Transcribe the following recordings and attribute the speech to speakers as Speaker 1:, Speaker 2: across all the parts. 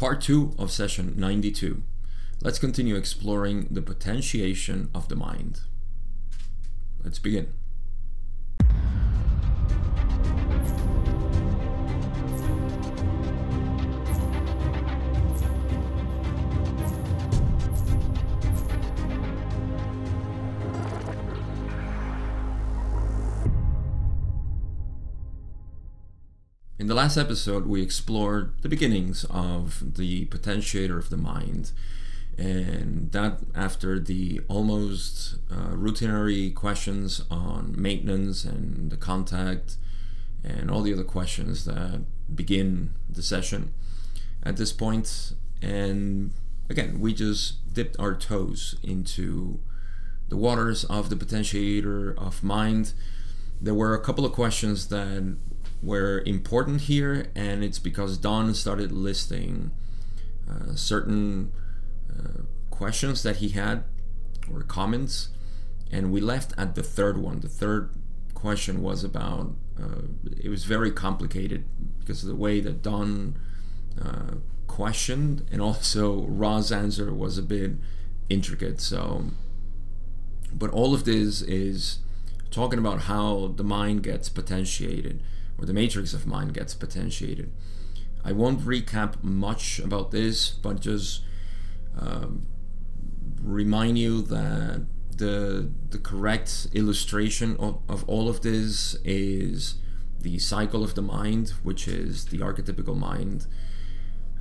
Speaker 1: Part 2 of session 92. Let's continue exploring the potentiation of the mind. Let's begin. The last episode, we explored the beginnings of the potentiator of the mind, and that after the almost uh, routinary questions on maintenance and the contact and all the other questions that begin the session at this point. And again, we just dipped our toes into the waters of the potentiator of mind. There were a couple of questions that were important here, and it's because Don started listing uh, certain uh, questions that he had or comments, and we left at the third one. The third question was about uh, it was very complicated because of the way that Don uh, questioned, and also Ra's answer was a bit intricate. So, but all of this is talking about how the mind gets potentiated or the matrix of mind gets potentiated. I won't recap much about this, but just um, remind you that the the correct illustration of, of all of this is the cycle of the mind, which is the archetypical mind,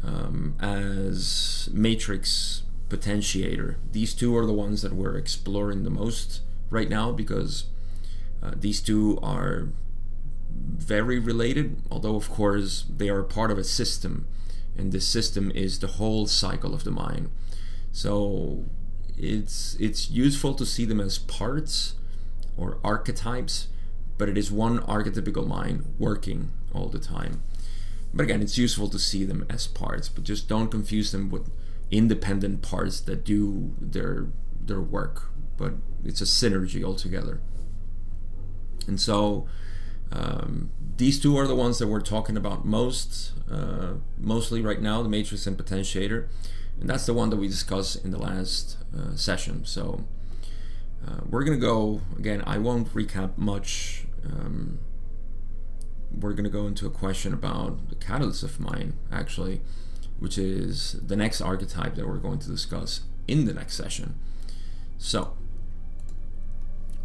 Speaker 1: um, as matrix potentiator. These two are the ones that we're exploring the most right now because uh, these two are very related, although, of course, they are part of a system, and this system is the whole cycle of the mind. So it's it's useful to see them as parts or archetypes, but it is one archetypical mind working all the time. But again, it's useful to see them as parts, but just don't confuse them with independent parts that do their their work. But it's a synergy altogether. And so um, these two are the ones that we're talking about most, uh, mostly right now, the matrix and potentiator, and that's the one that we discussed in the last uh, session. So uh, we're gonna go again. I won't recap much. Um, we're gonna go into a question about the catalyst of mine, actually, which is the next archetype that we're going to discuss in the next session. So,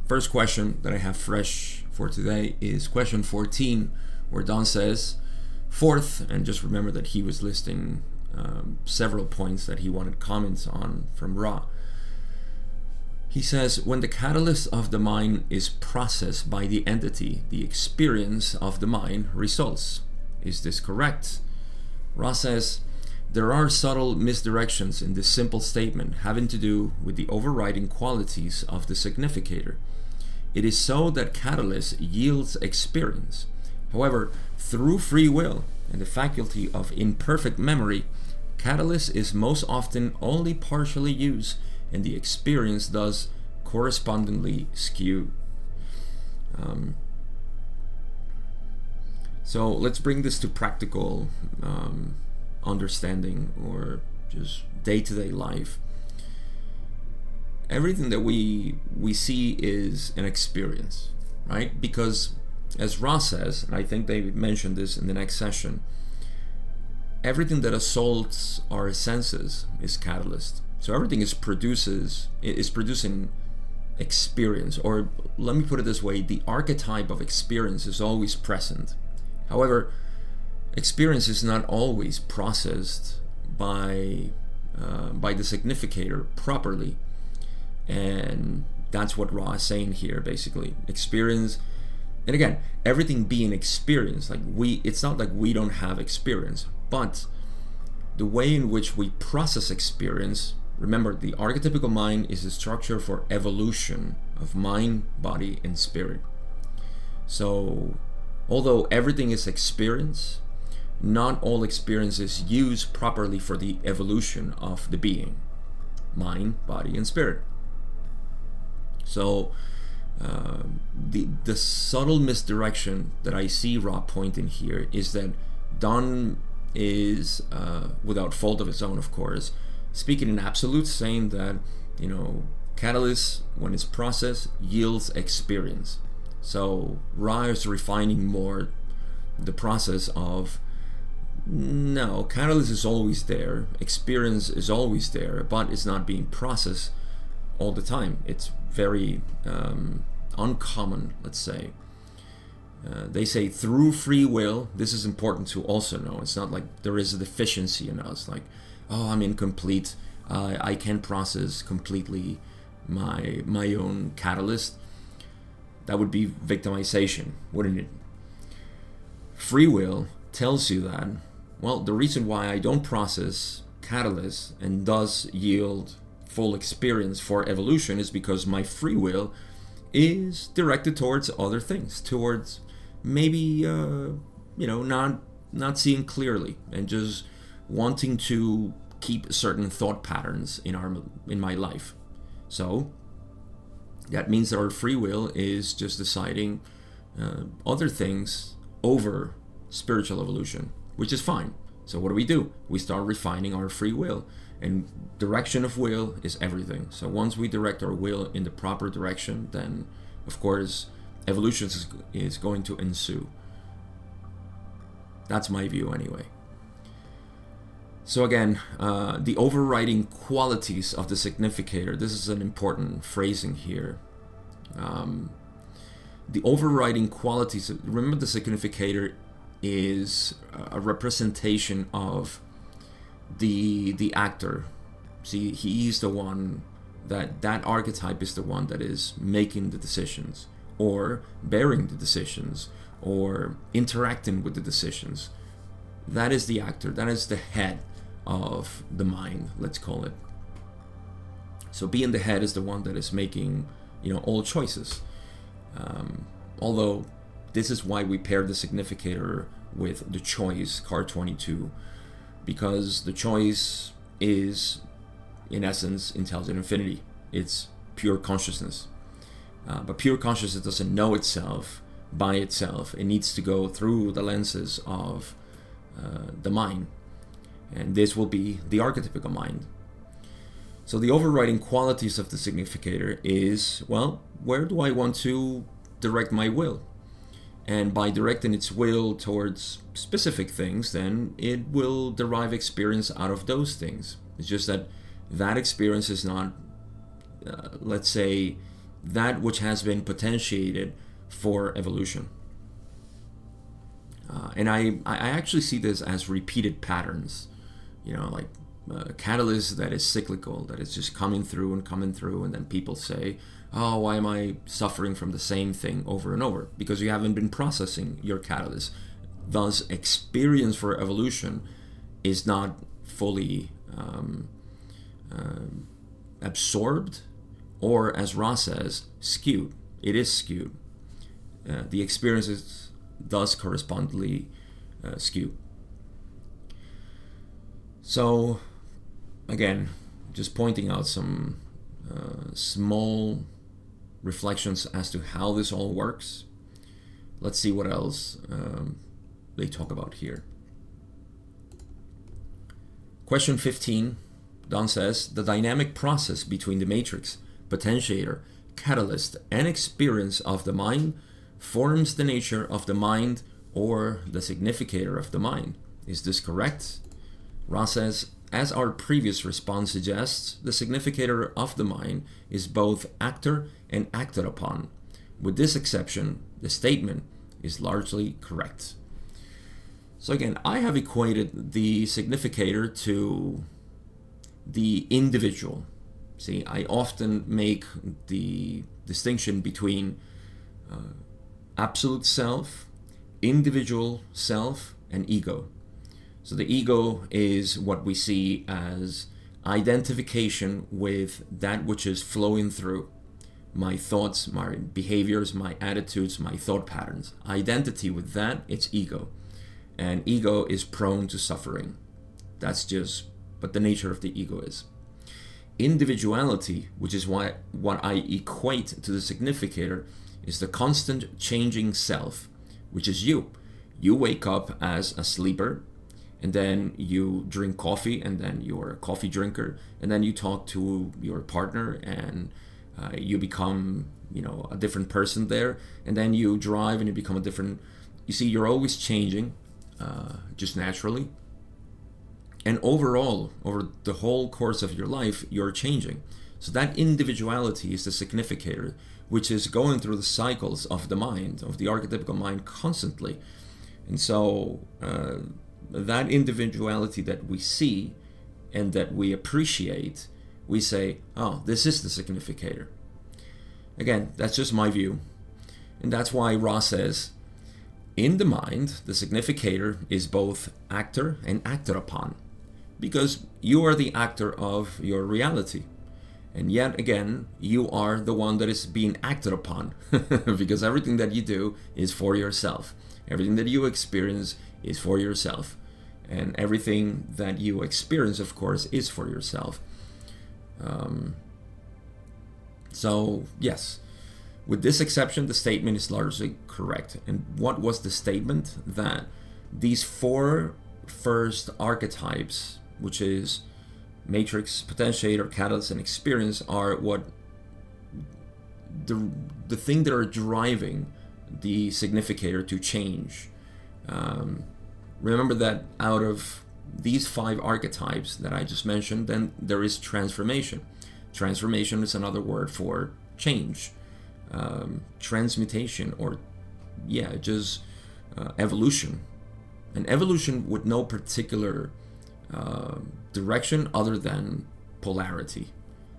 Speaker 1: first question that I have fresh for today is question 14, where Don says, Fourth, and just remember that he was listing um, several points that he wanted comments on from Ra. He says, when the catalyst of the mind is processed by the entity, the experience of the mind results. Is this correct? Ra says, there are subtle misdirections in this simple statement having to do with the overriding qualities of the significator. It is so that catalyst yields experience. However, through free will and the faculty of imperfect memory, catalyst is most often only partially used and the experience does correspondingly skew. Um, so let's bring this to practical um, understanding or just day to day life everything that we we see is an experience, right? Because as Ra says, and I think they mentioned this in the next session, everything that assaults our senses is catalyst. So everything is produces is producing experience, or let me put it this way: the archetype of experience is always present. However, experience is not always processed by uh, by the significator properly and that's what Ra is saying here basically. Experience and again, everything being experience, like we it's not like we don't have experience, but the way in which we process experience, remember the archetypical mind is a structure for evolution of mind, body, and spirit. So although everything is experience, not all experience is used properly for the evolution of the being mind, body, and spirit. So uh, the the subtle misdirection that I see Ra pointing here is that Don is, uh, without fault of its own, of course, speaking in absolutes, saying that, you know, catalyst, when it's processed, yields experience. So Ra is refining more the process of no, catalyst is always there, experience is always there, but it's not being processed all the time. It's very um, uncommon, let's say. Uh, they say through free will, this is important to also know. It's not like there is a deficiency in us, like, oh, I'm incomplete, uh, I can't process completely my my own catalyst. That would be victimization, wouldn't it? Free will tells you that, well, the reason why I don't process catalyst and thus yield full experience for evolution is because my free will is directed towards other things, towards maybe uh, you know not not seeing clearly and just wanting to keep certain thought patterns in our in my life. So that means that our free will is just deciding uh, other things over spiritual evolution, which is fine. So what do we do? We start refining our free will. And direction of will is everything. So once we direct our will in the proper direction, then of course evolution is, going to ensue. That's my view anyway. So again, uh, the overriding qualities of the significator. This is an important phrasing here. Um, the overriding qualities. Remember, the significator is a representation of the the actor. See, he's the one that that archetype is the one that is making the decisions or bearing the decisions or interacting with the decisions. That is the actor. That is the head of the mind, let's call it. So being the head is the one that is making, you know, all choices. Um, although this is why we pair the significator with the choice, card 22, because the choice is, in essence, intelligent infinity. It's pure consciousness. Uh, but pure consciousness doesn't know itself by itself. It needs to go through the lenses of uh, the mind. And this will be the archetypical mind. So the overriding qualities of the significator is well, where do I want to direct my will? And by directing its will towards specific things, then it will derive experience out of those things. It's just that that experience is not, uh, let's say, that which has been potentiated for evolution. Uh, and I, I actually see this as repeated patterns, you know, like a catalyst that is cyclical, that is just coming through and coming through, and then people say, oh, why am I suffering from the same thing over and over? Because you haven't been processing your catalyst. Thus, experience for evolution is not fully um, uh, absorbed or, as Ra says, skewed. It is skewed. Uh, the experience is thus correspondingly uh, skewed. So, again, just pointing out some uh, small reflections as to how this all works. Let's see what else um, they talk about here. Question 15 Don says the dynamic process between the matrix, potentiator, catalyst, and experience of the mind forms the nature of the mind or the significator of the mind. Is this correct? Ra says, as our previous response suggests, the significator of the mind is both actor and acted upon. With this exception, the statement is largely correct. So again, I have equated the significator to the individual. See, I often make the distinction between uh, absolute self, individual self, and ego. So the ego is what we see as identification with that which is flowing through my thoughts, my behaviors, my attitudes, my thought patterns. Identity with that, it's ego. And ego is prone to suffering. That's just what the nature of the ego is. Individuality, which is why what I equate to the significator, is the constant changing self, which is you. You wake up as a sleeper, and then you drink coffee, and then you're a coffee drinker, and then you talk to your partner, and uh, you become, you know, a different person there, and then you drive, and you become a different. You see, you're always changing, uh, just naturally. And overall, over the whole course of your life, you're changing. So that individuality is the significator, which is going through the cycles of the mind, of the archetypical mind constantly. And so uh, that individuality that we see and that we appreciate, we say, oh, this is the significator. Again, that's just my view. And that's why Ra says, in the mind, the significator is both actor and acted upon, because you are the actor of your reality. And yet again, you are the one that is being acted upon, because everything that you do is for yourself. Everything that you experience is for yourself. And everything that you experience, of course, is for yourself. Um, so, yes, with this exception, the statement is largely correct. And what was the statement? That these four first archetypes, which is matrix, potentiator, catalyst, and experience, are what the, the thing that are driving the significator to change. Um, remember that out of these five archetypes that I just mentioned, then there is transformation. Transformation is another word for change, um, transmutation, or yeah, just uh, evolution. An evolution with no particular uh, direction other than polarity.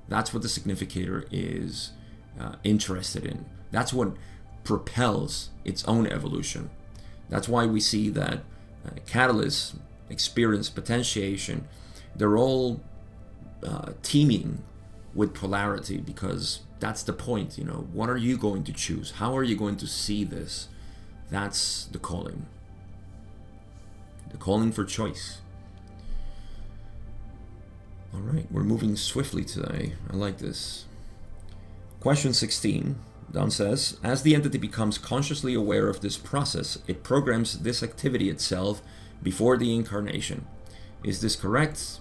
Speaker 1: That's what the significator is uh, interested in. That's what propels its own evolution. That's why we see that uh, catalysts, experience, potentiation, they're all uh, teeming with polarity because that's the point. You know, what are you going to choose? How are you going to see this? That's the calling. The calling for choice. All right, we're moving swiftly today. I like this. Question 16 Don says, as the entity becomes consciously aware of this process, it programs this activity itself before the incarnation. Is this correct?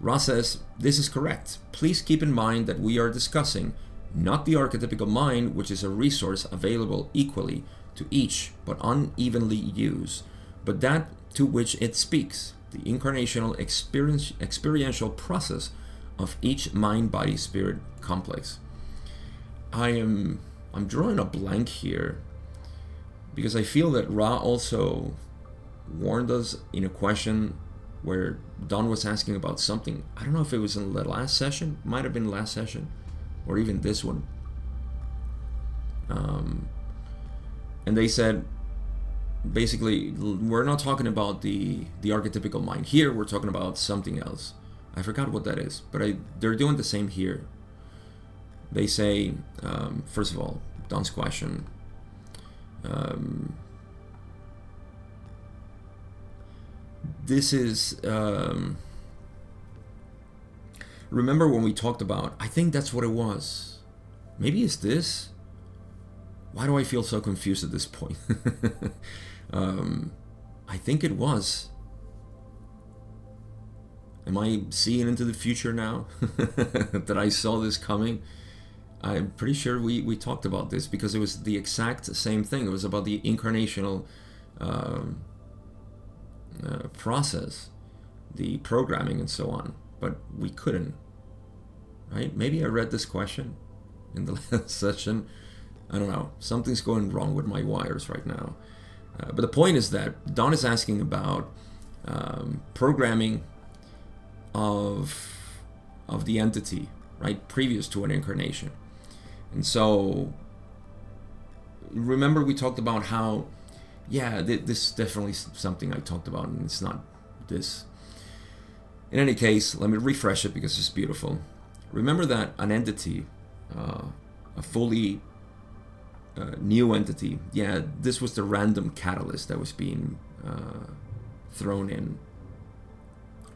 Speaker 1: Ra says, this is correct. Please keep in mind that we are discussing not the archetypical mind, which is a resource available equally to each but unevenly used, but that to which it speaks, the incarnational experience, experiential process of each mind body spirit complex. I am I'm drawing a blank here because I feel that Ra also warned us in a question where Don was asking about something. I don't know if it was in the last session, might have been last session, or even this one. Um, and they said basically we're not talking about the the archetypical mind here. We're talking about something else. I forgot what that is, but I, they're doing the same here. They say, um, first of all, Don's question. Um, this is. Um, remember when we talked about? I think that's what it was. Maybe it's this. Why do I feel so confused at this point? um, I think it was. Am I seeing into the future now that I saw this coming? I'm pretty sure we, we talked about this because it was the exact same thing. It was about the incarnational um, uh, process, the programming, and so on. But we couldn't, right? Maybe I read this question in the last session. I don't know. Something's going wrong with my wires right now. Uh, but the point is that Don is asking about um, programming of of the entity, right, previous to an incarnation. And so, remember we talked about how, yeah, th- this is definitely something I talked about, and it's not this. In any case, let me refresh it because it's beautiful. Remember that an entity, uh, a fully uh, new entity, yeah, this was the random catalyst that was being uh, thrown in.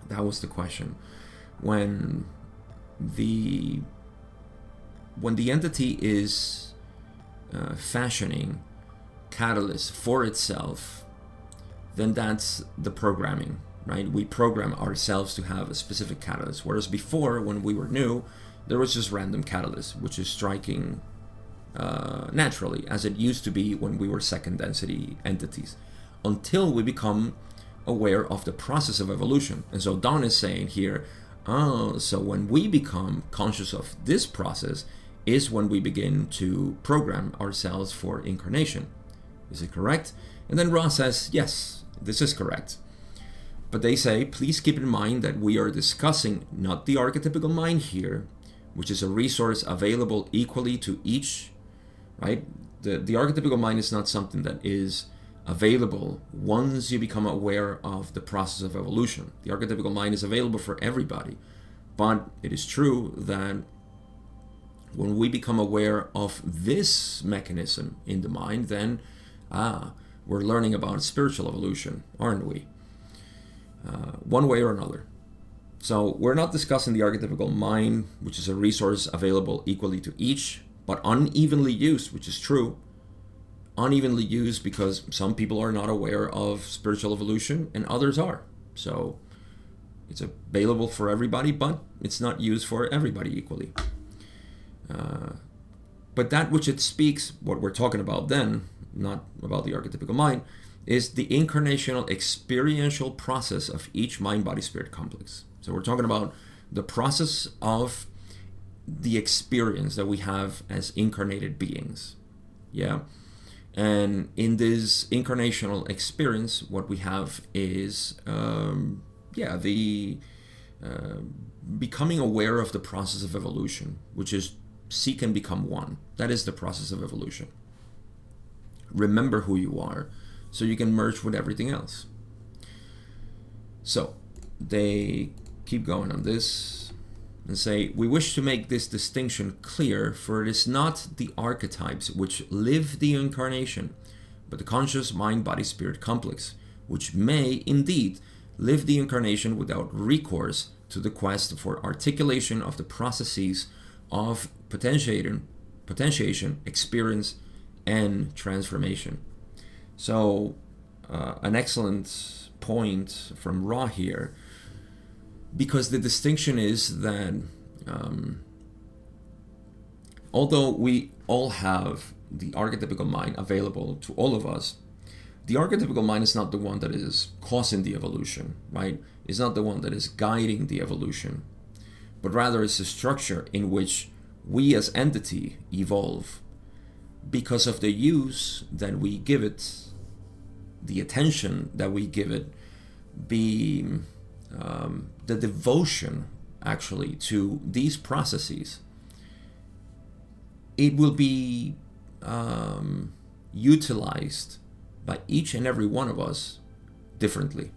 Speaker 1: That was the question. When the when the entity is uh, fashioning catalyst for itself, then that's the programming. right? We program ourselves to have a specific catalyst. Whereas before, when we were new, there was just random catalyst, which is striking uh, naturally, as it used to be when we were second density entities, until we become aware of the process of evolution. And so Don is saying here, oh, so when we become conscious of this process, is when we begin to program ourselves for incarnation. Is it correct? And then Ra says, yes, this is correct. But they say, please keep in mind that we are discussing not the archetypical mind here, which is a resource available equally to each, right? The, the archetypical mind is not something that is available once you become aware of the process of evolution. The archetypical mind is available for everybody. But it is true that when we become aware of this mechanism in the mind, then ah, we're learning about spiritual evolution, aren't we? Uh, one way or another. So we're not discussing the archetypical mind, which is a resource available equally to each, but unevenly used, which is true. Unevenly used because some people are not aware of spiritual evolution and others are. So it's available for everybody, but it's not used for everybody equally. Uh, but that which it speaks, what we're talking about then, not about the archetypical mind, is the incarnational experiential process of each mind body spirit complex. So we're talking about the process of the experience that we have as incarnated beings. Yeah. And in this incarnational experience, what we have is, um, yeah, the uh, becoming aware of the process of evolution, which is seek and become one. That is the process of evolution. Remember who you are so you can merge with everything else. So they keep going on this and say, We wish to make this distinction clear, for it is not the archetypes which live the incarnation, but the conscious mind body spirit complex, which may indeed live the incarnation without recourse to the quest for articulation of the processes of potentiation, potentiation, experience, and transformation. So, uh, an excellent point from Ra here, because the distinction is that um, although we all have the archetypical mind available to all of us, the archetypical mind is not the one that is causing the evolution, right? It's not the one that is guiding the evolution, but rather it's a structure in which we as entity evolve because of the use that we give it, the attention that we give it, be um, the devotion actually to these processes. It will be um, utilized by each and every one of us differently.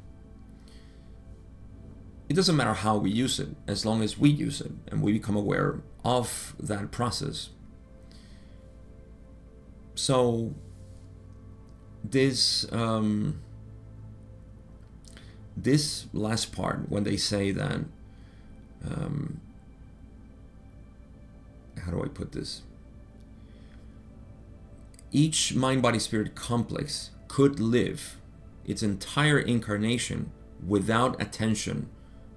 Speaker 1: It doesn't matter how we use it, as long as we use it and we become aware of that process. So, this um, this last part, when they say that, um, how do I put this? Each mind body spirit complex could live its entire incarnation without attention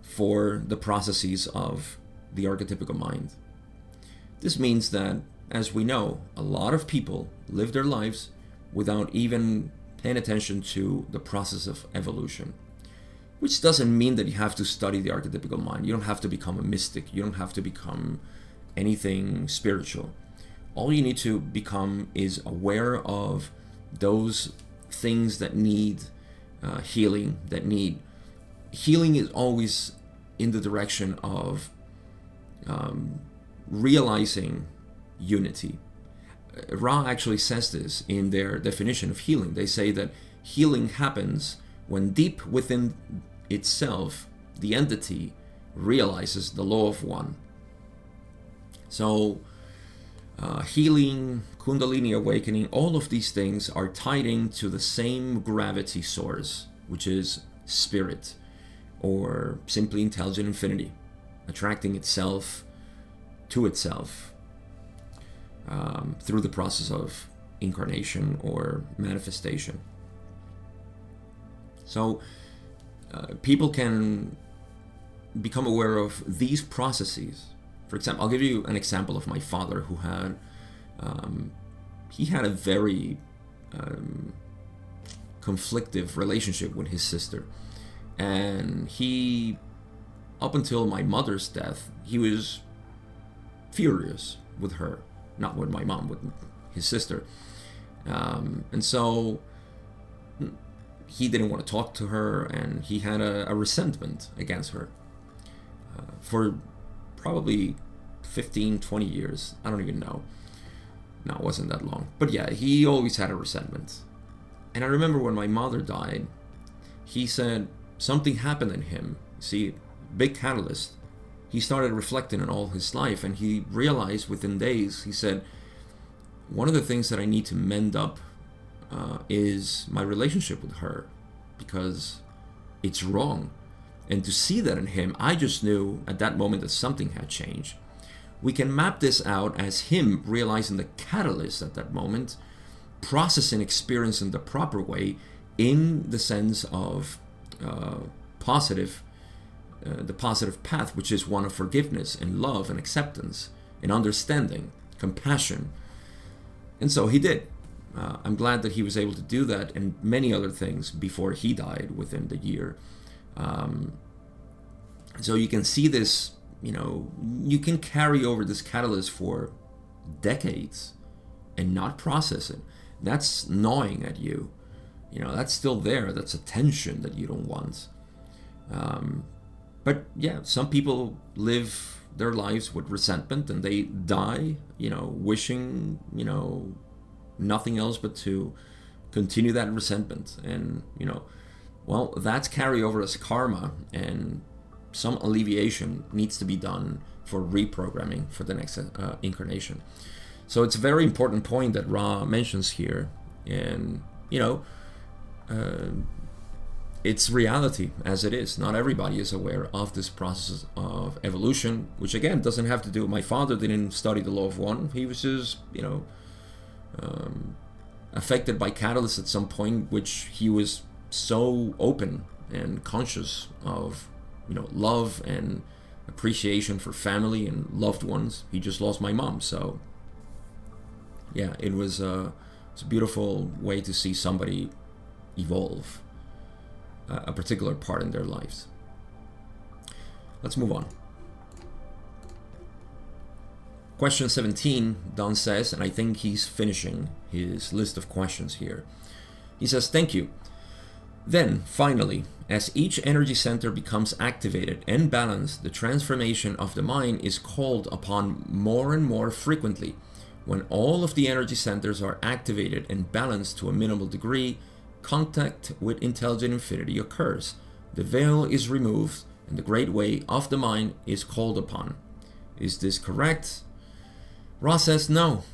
Speaker 1: for the processes of the archetypical mind. This means that, as we know, a lot of people live their lives without even paying attention to the process of evolution. Which doesn't mean that you have to study the archetypical mind. You don't have to become a mystic. You don't have to become anything spiritual. All you need to become is aware of those things that need uh, healing, that need healing is always in the direction of um, realizing unity. Ra actually says this in their definition of healing. They say that healing happens when deep within itself the entity realizes the law of one. So, uh, healing, Kundalini awakening, all of these things are tied into the same gravity source, which is spirit, or simply intelligent infinity, attracting itself to itself um, through the process of incarnation or manifestation. So, uh, people can become aware of these processes. For example, I'll give you an example of my father who had um, he had a very um, conflictive relationship with his sister, and he up until my mother's death he was furious with her, not with my mom, with his sister, um, and so he didn't want to talk to her, and he had a, a resentment against her uh, for probably 15, 20 years. I don't even know. No, it wasn't that long. But yeah, he always had a resentment. And I remember when my mother died, he said something happened in him. See, big catalyst. He started reflecting on all his life and he realized within days, he said, one of the things that I need to mend up uh, is my relationship with her because it's wrong. And to see that in him, I just knew at that moment that something had changed. We can map this out as him realizing the catalyst at that moment, processing experience in the proper way, in the sense of uh, positive, uh, the positive path, which is one of forgiveness and love and acceptance and understanding, compassion. And so he did. Uh, I'm glad that he was able to do that and many other things before he died within the year. Um, so you can see this, you know, you can carry over this catalyst for decades and not process it. That's gnawing at you. You know, that's still there. That's a tension that you don't want. Um, but yeah, some people live their lives with resentment and they die, you know, wishing, you know, nothing else but to continue that resentment. And, you know, well, that's carryover as karma, and some alleviation needs to be done for reprogramming for the next uh, incarnation. So it's a very important point that Ra mentions here, and you know, uh, it's reality as it is. Not everybody is aware of this process of evolution, which again doesn't have to do. My father didn't study the law of one; he was just, you know, um, affected by catalysts at some point, which he was so open and conscious of, you know, love and appreciation for family and loved ones. He just lost my mom, so yeah, it was uh, it's a beautiful way to see somebody evolve a particular part in their lives. Let's move on. Question 17, Don says, and I think he's finishing his list of questions here. He says, Thank you. Then, finally, as each energy center becomes activated and balanced, the transformation of the mind is called upon more and more frequently. When all of the energy centers are activated and balanced to a minimal degree, contact with intelligent infinity occurs. The veil is removed, and the great way of the mind is called upon. Is this correct? Ra says no.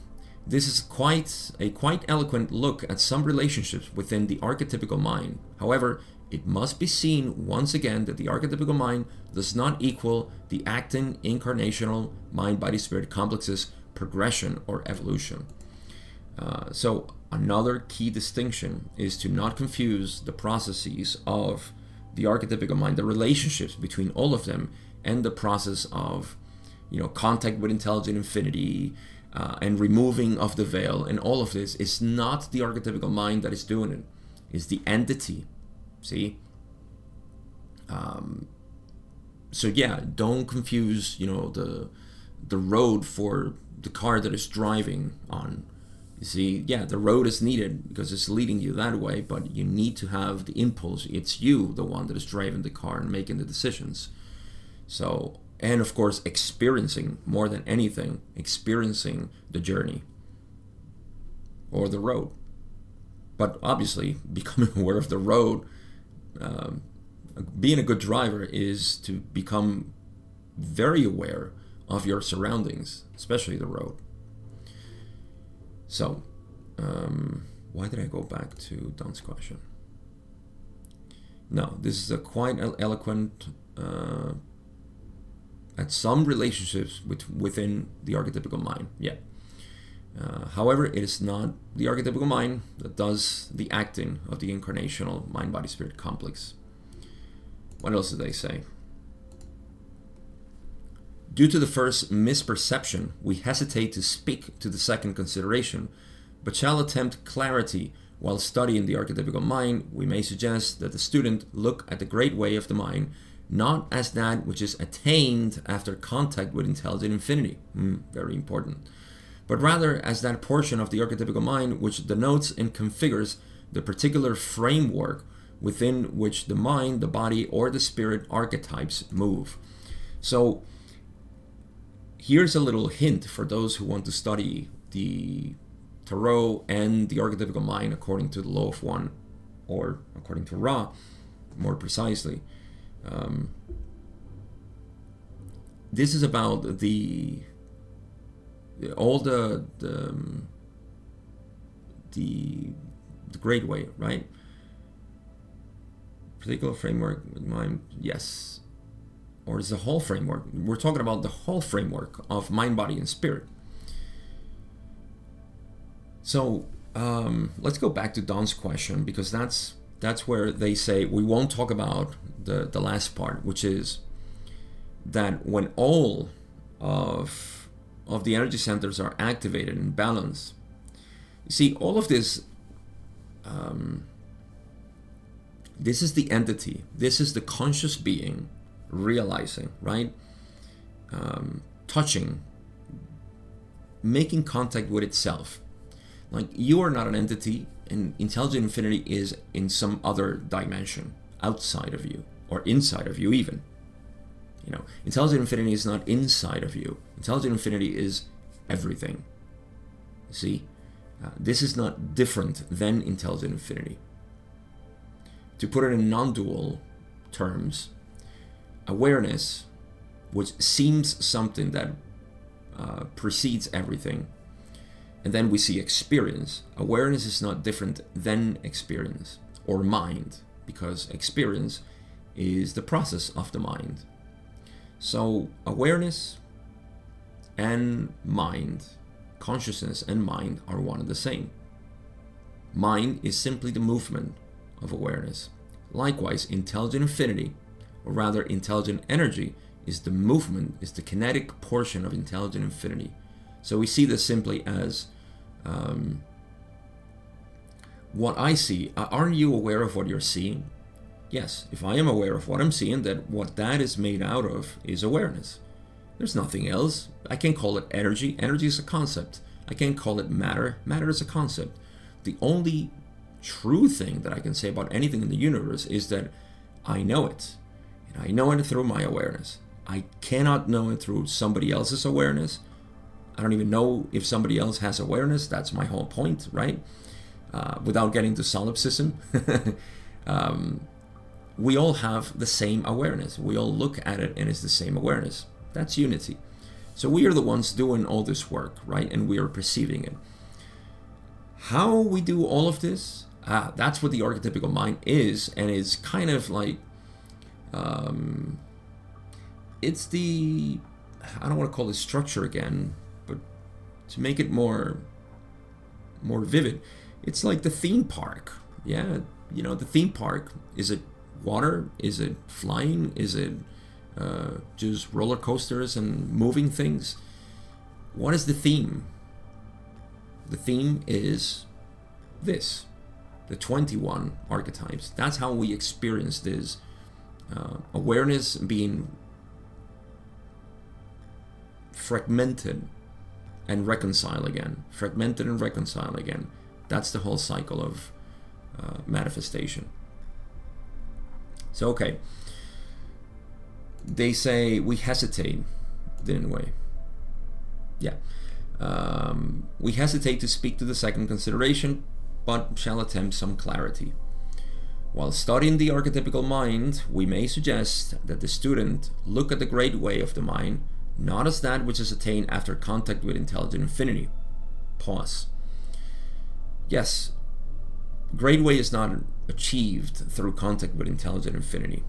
Speaker 1: This is quite a quite eloquent look at some relationships within the archetypical mind. However, it must be seen once again that the archetypical mind does not equal the acting incarnational mind body spirit complexes progression or evolution. Uh, so, another key distinction is to not confuse the processes of the archetypical mind, the relationships between all of them, and the process of, you know, contact with intelligent infinity, uh, and removing of the veil. And all of this is not the archetypical mind that is doing it. It's the entity. See? Um, so yeah don't confuse you know the the road for the car that is driving on you see yeah the road is needed because it's leading you that way but you need to have the impulse. It's you the one that is driving the car and making the decisions. So and of course experiencing more than anything experiencing the journey or the road. But obviously becoming aware of the road um, being a good driver is to become very aware of your surroundings especially the road so um, why did i go back to don's question no this is a quite eloquent uh, at some relationships with, within the archetypical mind. Yeah. Uh, however, it is not the archetypical mind that does the acting of the incarnational mind body spirit complex. what else did they say? Due to the first misperception, we hesitate to speak to the second consideration, but shall attempt clarity while studying the archetypical mind. We may suggest that the student look at the great way of the mind not as that which is attained after contact with intelligent infinity. Mm, very important. But rather as that portion of the archetypical mind which denotes and configures the particular framework within which the mind, the body, or the spirit archetypes move. So, here's a little hint for those who want to study the tarot and the archetypical mind according to the law of one, or according to Ra, more precisely. Um, this is about the all the the, um, the, the great way, right? Particular framework mind, yes, or is the whole framework? We're talking about the whole framework of mind, body, and spirit. So um, let's go back to Don's question because that's that's where they say we won't talk about the, the last part, which is that when all of, of the energy centers are activated and balanced, you see, all of this, um, this is the entity, this is the conscious being realizing, right? Um, touching, making contact with itself. Like you are not an entity, and intelligent infinity is in some other dimension outside of you or inside of you even. You know intelligent infinity is not inside of you. Intelligent infinity is everything. See? Uh, this is not different than intelligent infinity. To put it in non-dual terms awareness which seems something that uh, precedes everything and then we see experience. Awareness is not different than experience or mind, because experience is the process of the mind. So, awareness and mind, consciousness and mind are one and the same. Mind is simply the movement of awareness. Likewise, intelligent infinity, or rather intelligent energy, is the movement, is the kinetic portion of intelligent infinity. So we see this simply as um, what I see. Aren't you aware of what you're seeing? Yes, if I am aware of what I'm seeing, that what that is made out of is awareness. There's nothing else. I can't call it energy. Energy is a concept. I can't call it matter. Matter is a concept. The only true thing that I can say about anything in the universe is that I know it. I know it through my awareness. I cannot know it through somebody else's awareness. I don't even know if somebody else has awareness. That's my whole point, right? Uh, without getting to solipsism, um, we all have the same awareness. We all look at it and it's the same awareness. That's unity. So we are the ones doing all this work, right? And we are perceiving it. How we do all of this, ah, that's what the archetypical mind is, and it's kind of like, um, it's the, I don't want to call it structure again, but to make it more more vivid it's like the theme park. Yeah you know the theme park is it water? Is it flying? Is it uh, just roller coasters and moving things? What is the theme? The theme is this the 21 archetypes. That's how we experience this uh, awareness being fragmented and reconcile again, fragmented and reconcile again. That's the whole cycle of uh, manifestation. So, okay. They say we hesitate, didn't we? Yeah. Um, we hesitate to speak to the second consideration, but shall attempt some clarity. While studying the archetypical mind, we may suggest that the student look at the great way of the mind not as that which is attained after contact with intelligent infinity. Pause. Yes, great way is not achieved through contact with intelligent infinity.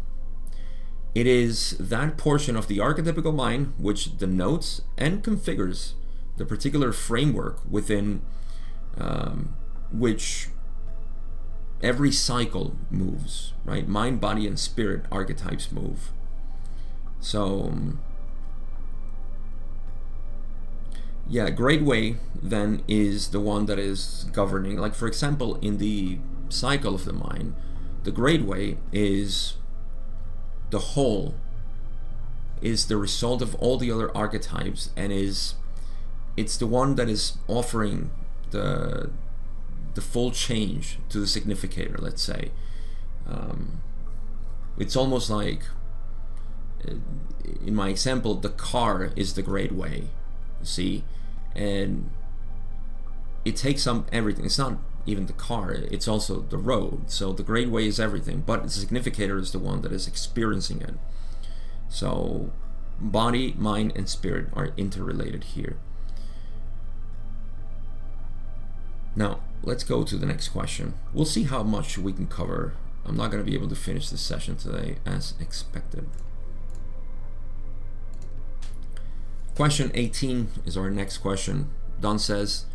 Speaker 1: It is that portion of the archetypical mind which denotes and configures the particular framework within um, which every cycle moves, right? Mind, body, and spirit archetypes move. So, um, yeah, great way then is the one that is governing. Like, for example, in the cycle of the mind, the great way is the whole, is the result of all the other archetypes, and is it's the one that is offering the the full change to the significator. Let's say um, it's almost like uh, in my example, the car is the great way. You see, and it takes up everything. It's not even the car; it's also the road. So the great way is everything, but the significator is the one that is experiencing it. So body, mind, and spirit are interrelated here. Now, let's go to the next question. We'll see how much we can cover. I'm not going to be able to finish this session today as expected. Question 18 is our next question. Don says,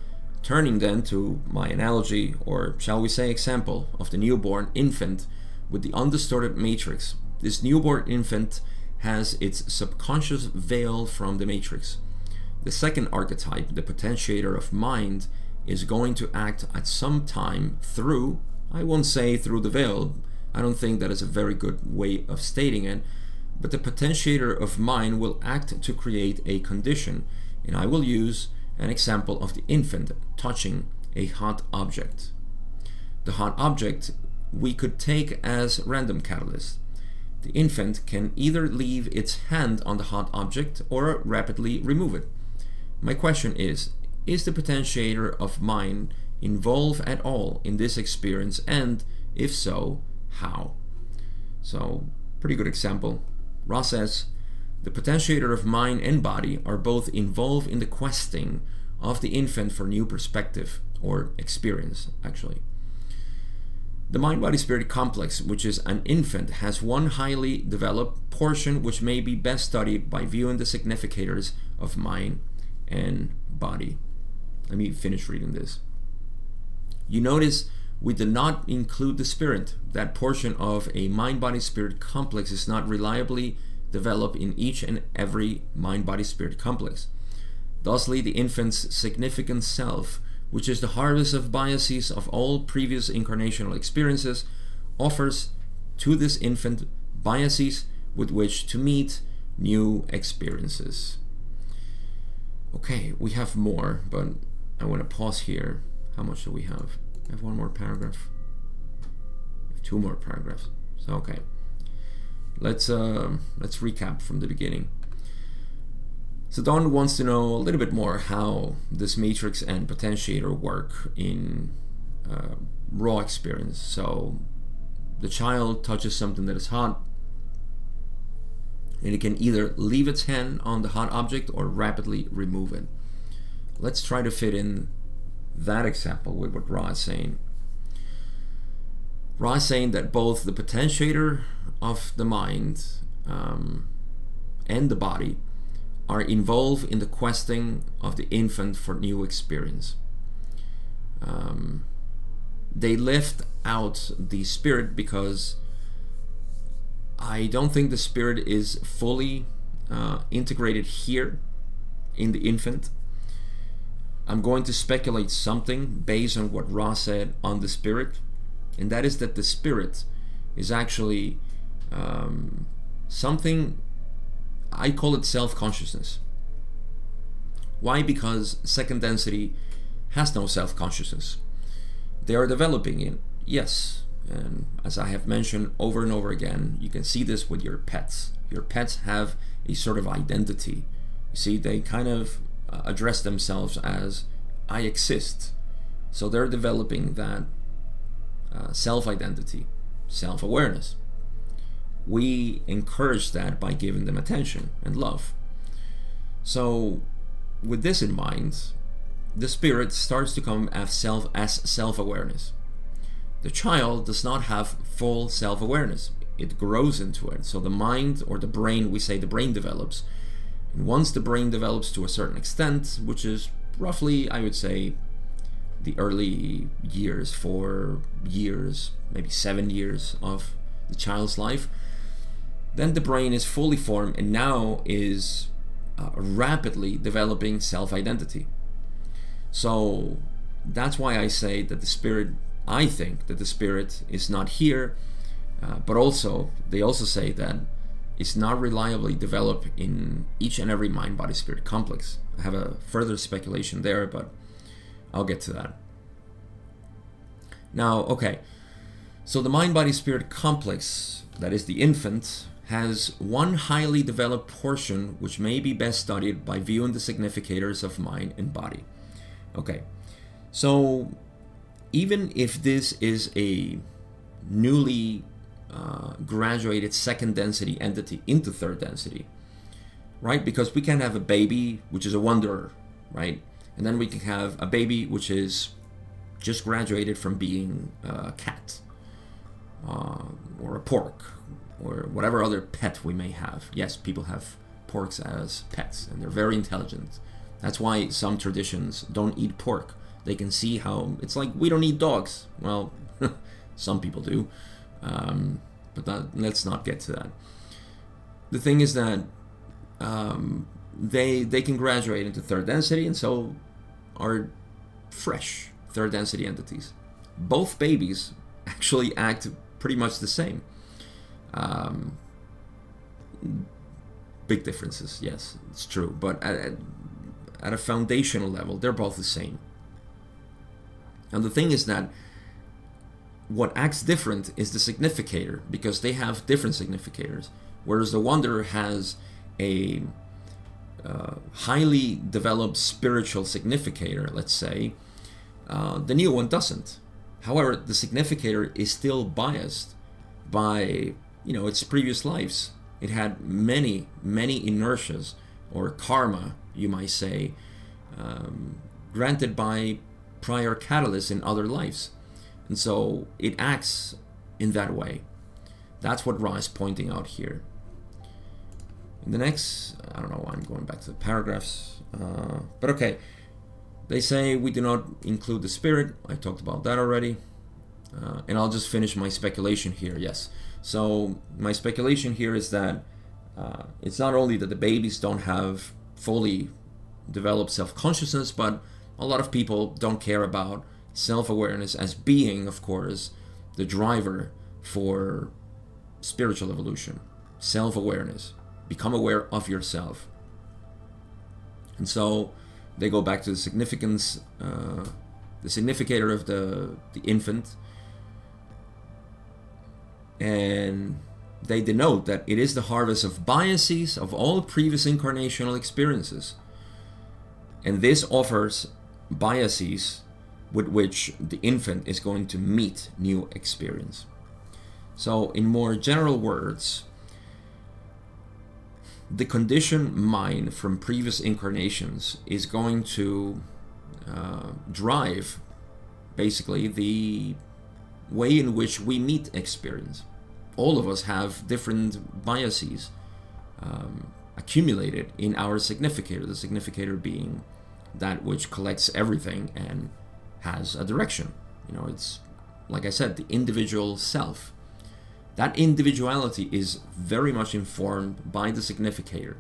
Speaker 1: turning then to my analogy, or shall we say example, of the newborn infant with the undistorted matrix. This newborn infant has its subconscious veil from the matrix. The second archetype, the potentiator of mind, is going to act at some time through, I won't say through the veil, I don't think that is a very good way of stating it, but the potentiator of mind will act to create a condition, and I will use an example of the infant touching a hot object. The hot object we could take as random catalyst. The infant can either leave its hand on the hot object or rapidly remove it. My question is Is the potentiator of mind involved at all in this experience, and if so, how? So, pretty good example. Ra says, the potentiator of mind and body are both involved in the questing of the infant for new perspective or experience, actually. The mind body spirit complex, which is an infant, has one highly developed portion which may be best studied by viewing the significators of mind and body. Let me finish reading this. You notice we did not include the spirit. That portion of a mind body spirit complex is not reliably developed in each and every mind body spirit complex. Thusly, the infant's significant self, which is the harvest of biases of all previous incarnational experiences, offers to this infant biases with which to meet new experiences. Okay, we have more, but I want to pause here. How much do we have? I have one more paragraph. two more paragraphs. So okay. Let's uh, let's recap from the beginning. So Don wants to know a little bit more how this matrix and potentiator work in uh, raw experience. So the child touches something that is hot, and it can either leave its hand on the hot object or rapidly remove it. Let's try to fit in that example with what Ra is saying. Ra is saying that both the potentiator of the mind um, and the body are involved in the questing of the infant for new experience. Um, they lift out the spirit because I don't think the spirit is fully uh, integrated here in the infant. I'm going to speculate something based on what Ra said on the spirit, and that is that the spirit is actually um, something I call it self consciousness. Why? Because second density has no self consciousness. They are developing it, yes. And as I have mentioned over and over again, you can see this with your pets. Your pets have a sort of identity. You see, they kind of uh, address themselves as I exist. So they're developing that uh, self identity, self awareness. We encourage that by giving them attention and love. So, with this in mind, the spirit starts to come as self as self awareness. The child does not have full self awareness. It grows into it. So the mind or the brain, we say the brain develops, and once the brain develops to a certain extent, which is roughly, I would say, the early years, four years, maybe seven years of the child's life. Then the brain is fully formed and now is uh, rapidly developing self identity. So that's why I say that the spirit, I think that the spirit is not here, uh, but also, they also say that it's not reliably developed in each and every mind body spirit complex. I have a further speculation there, but I'll get to that. Now, okay, so the mind body spirit complex, that is the infant, has one highly developed portion which may be best studied by viewing the significators of mind and body. Okay, so even if this is a newly uh, graduated second density entity into third density, right? Because we can have a baby which is a wanderer, right? And then we can have a baby which is just graduated from being a cat uh, or a pork or whatever other pet we may have. Yes, people have porks as pets and they're very intelligent. That's why some traditions don't eat pork. They can see how it's like we don't eat dogs. Well, some people do. Um, but that, let's not get to that. The thing is that um, they they can graduate into third density and so are fresh third density entities. Both babies actually act pretty much the same. Um, big differences, yes, it's true. But at, at a foundational level, they're both the same. And the thing is that what acts different is the significator because they have different significators. Whereas the wanderer has a uh, highly developed spiritual significator, let's say, uh, the new one doesn't. However, the significator is still biased by you know its previous lives. It had many, many inertias or karma, you might say, um, granted by prior catalysts in other lives. And so it acts in that way. That's what Ra is pointing out here. In the next, I don't know why I'm going back to the paragraphs, uh, but okay. They say we do not include the spirit. I talked about that already. Uh, and I'll just finish my speculation here. Yes. So, my speculation here is that uh, it's not only that the babies don't have fully developed self consciousness, but a lot of people don't care about self awareness as being, of course, the driver for spiritual evolution. Self awareness. Become aware of yourself. And so, they go back to the significance, uh, the significator of the, the infant, and they denote that it is the harvest of biases of all previous incarnational experiences. And this offers biases with which the infant is going to meet new experience. So, in more general words, the conditioned mind from previous incarnations is going to uh, drive basically the way in which we meet experience. All of us have different biases um, accumulated in our significator, the significator being that which collects everything and has a direction. You know, it's like I said, the individual self that individuality is very much informed by the significator.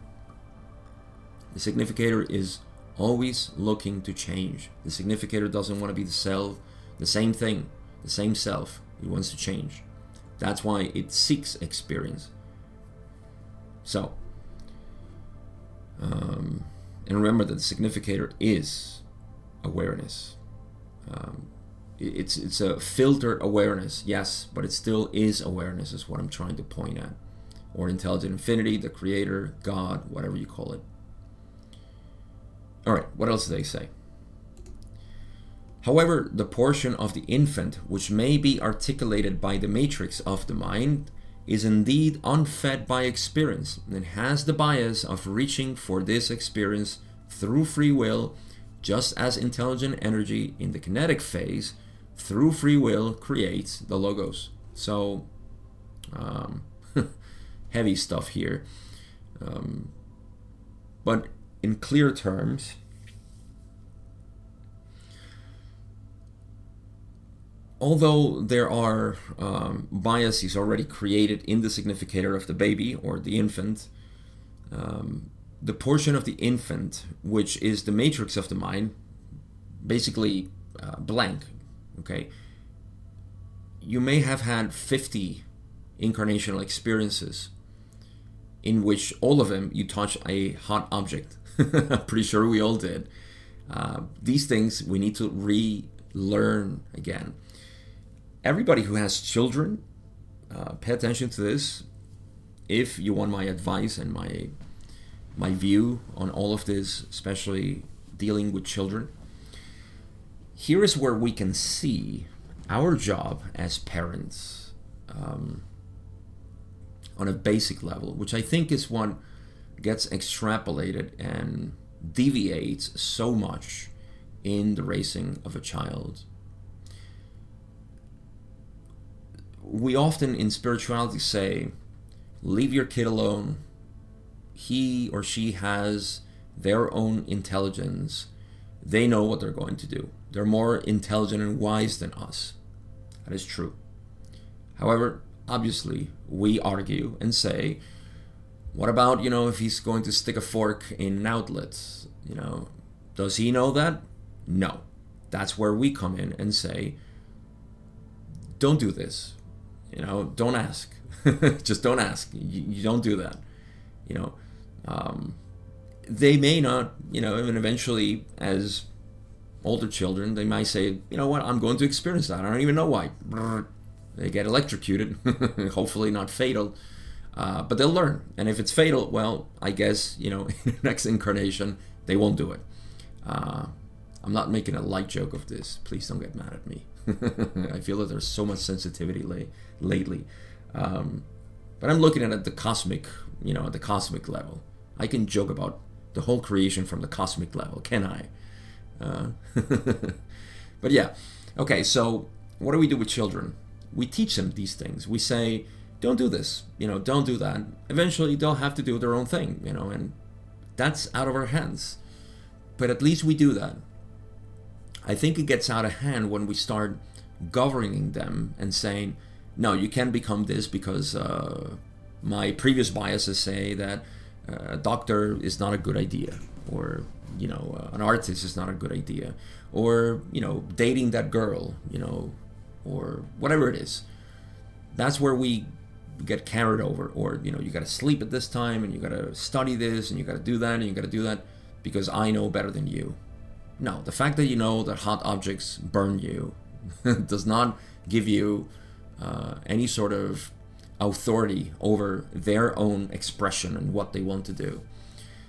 Speaker 1: The significator is always looking to change. The significator doesn't want to be the self, the same thing, the same self. It wants to change. That's why it seeks experience. So, um, and remember that the significator is awareness. Um, it's it's a filtered awareness, yes, but it still is awareness, is what I'm trying to point at. Or intelligent infinity, the creator, God, whatever you call it. All right, what else do they say? However, the portion of the infant which may be articulated by the matrix of the mind is indeed unfed by experience and has the bias of reaching for this experience through free will, just as intelligent energy in the kinetic phase through free will creates the logos. So, um, heavy stuff here. Um, but in clear terms, although there are um, biases already created in the significator of the baby or the infant, um, the portion of the infant which is the matrix of the mind, basically uh, blank, okay, you may have had 50 incarnational experiences in which all of them you touch a hot object. Pretty sure we all did. Uh, these things we need to relearn again. Everybody who has children, uh, pay attention to this. If you want my advice and my my view on all of this, especially dealing with children, here is where we can see our job as parents um, on a basic level, which I think is what gets extrapolated and deviates so much in the raising of a child. We often in spirituality say, leave your kid alone. He or she has their own intelligence. They know what they're going to do. They're more intelligent and wise than us. That is true. However, obviously, we argue and say, what about, you know, if he's going to stick a fork in an outlet? You know, does he know that? No. That's where we come in and say, don't do this. You know, don't ask. Just don't ask. You, you, don't do that. You know, um, they may not, you know, and eventually, as older children, they might say, you know what, I'm going to experience that. I don't even know why. They get electrocuted, hopefully not fatal, uh, but they'll learn. And if it's fatal, well, I guess, you know, next incarnation, they won't do it. Uh, I'm not making a light joke of this. Please don't get mad at me. I feel that there's so much sensitivity late, lately. Um, but I'm looking at it at the cosmic, you know, at the cosmic level. I can joke about the whole creation from the cosmic level, can I? Uh, but yeah, okay. So what do we do with children? We teach them these things. We say, don't do this. You know, don't do that. Eventually, they'll have to do their own thing. You know, and that's out of our hands. But at least we do that. I think it gets out of hand when we start governing them and saying, no, you can't become this because uh, my previous biases say that a doctor is not a good idea, or you know, uh, an artist is not a good idea, or you know, dating that girl, you know, or whatever it is. That's where we get carried over, or you know, you got to sleep at this time, and you got to study this, and you got to do that, and you got to do that because I know better than you. No, the fact that you know that hot objects burn you does not give you uh, any sort of authority over their own expression and what they want to do.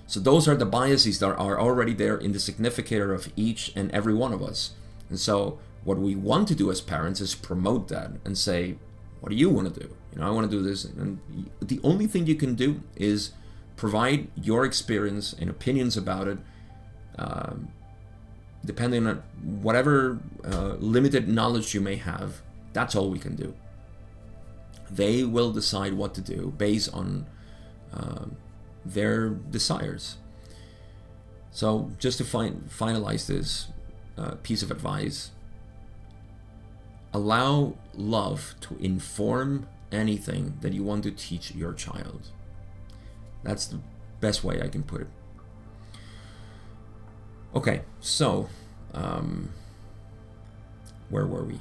Speaker 1: So those are the biases that are already there in the significator of each and every one of us. And so what we want to do as parents is promote that and say, what do you want to do? You know, I want to do this. And the only thing you can do is provide your experience and opinions about it, um, depending on whatever uh, limited knowledge you may have. That's all we can do. They will decide what to do based on. Uh, their desires. So, just to fin- finalize this uh, piece of advice, allow love to inform anything that you want to teach your child. That's the best way I can put it. Okay, so um, where were we?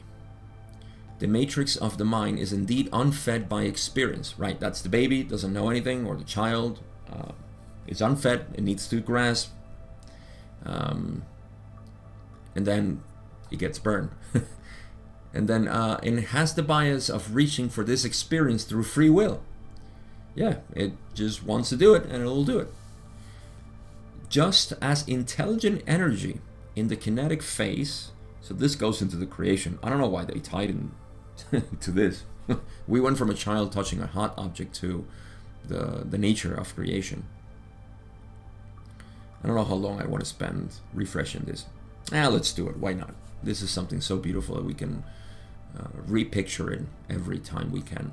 Speaker 1: The matrix of the mind is indeed unfed by experience, right? That's the baby, doesn't know anything, or the child, uh, it's unfed, it needs to grasp, um, and then it gets burned. and then uh, it has the bias of reaching for this experience through free will. Yeah, it just wants to do it and it'll do it. Just as intelligent energy in the kinetic phase, so this goes into the creation. I don't know why they tied in to this. we went from a child touching a hot object to the, the nature of creation. I don't know how long I want to spend refreshing this. Ah, let's do it. Why not? This is something so beautiful that we can uh, repicture it every time we can.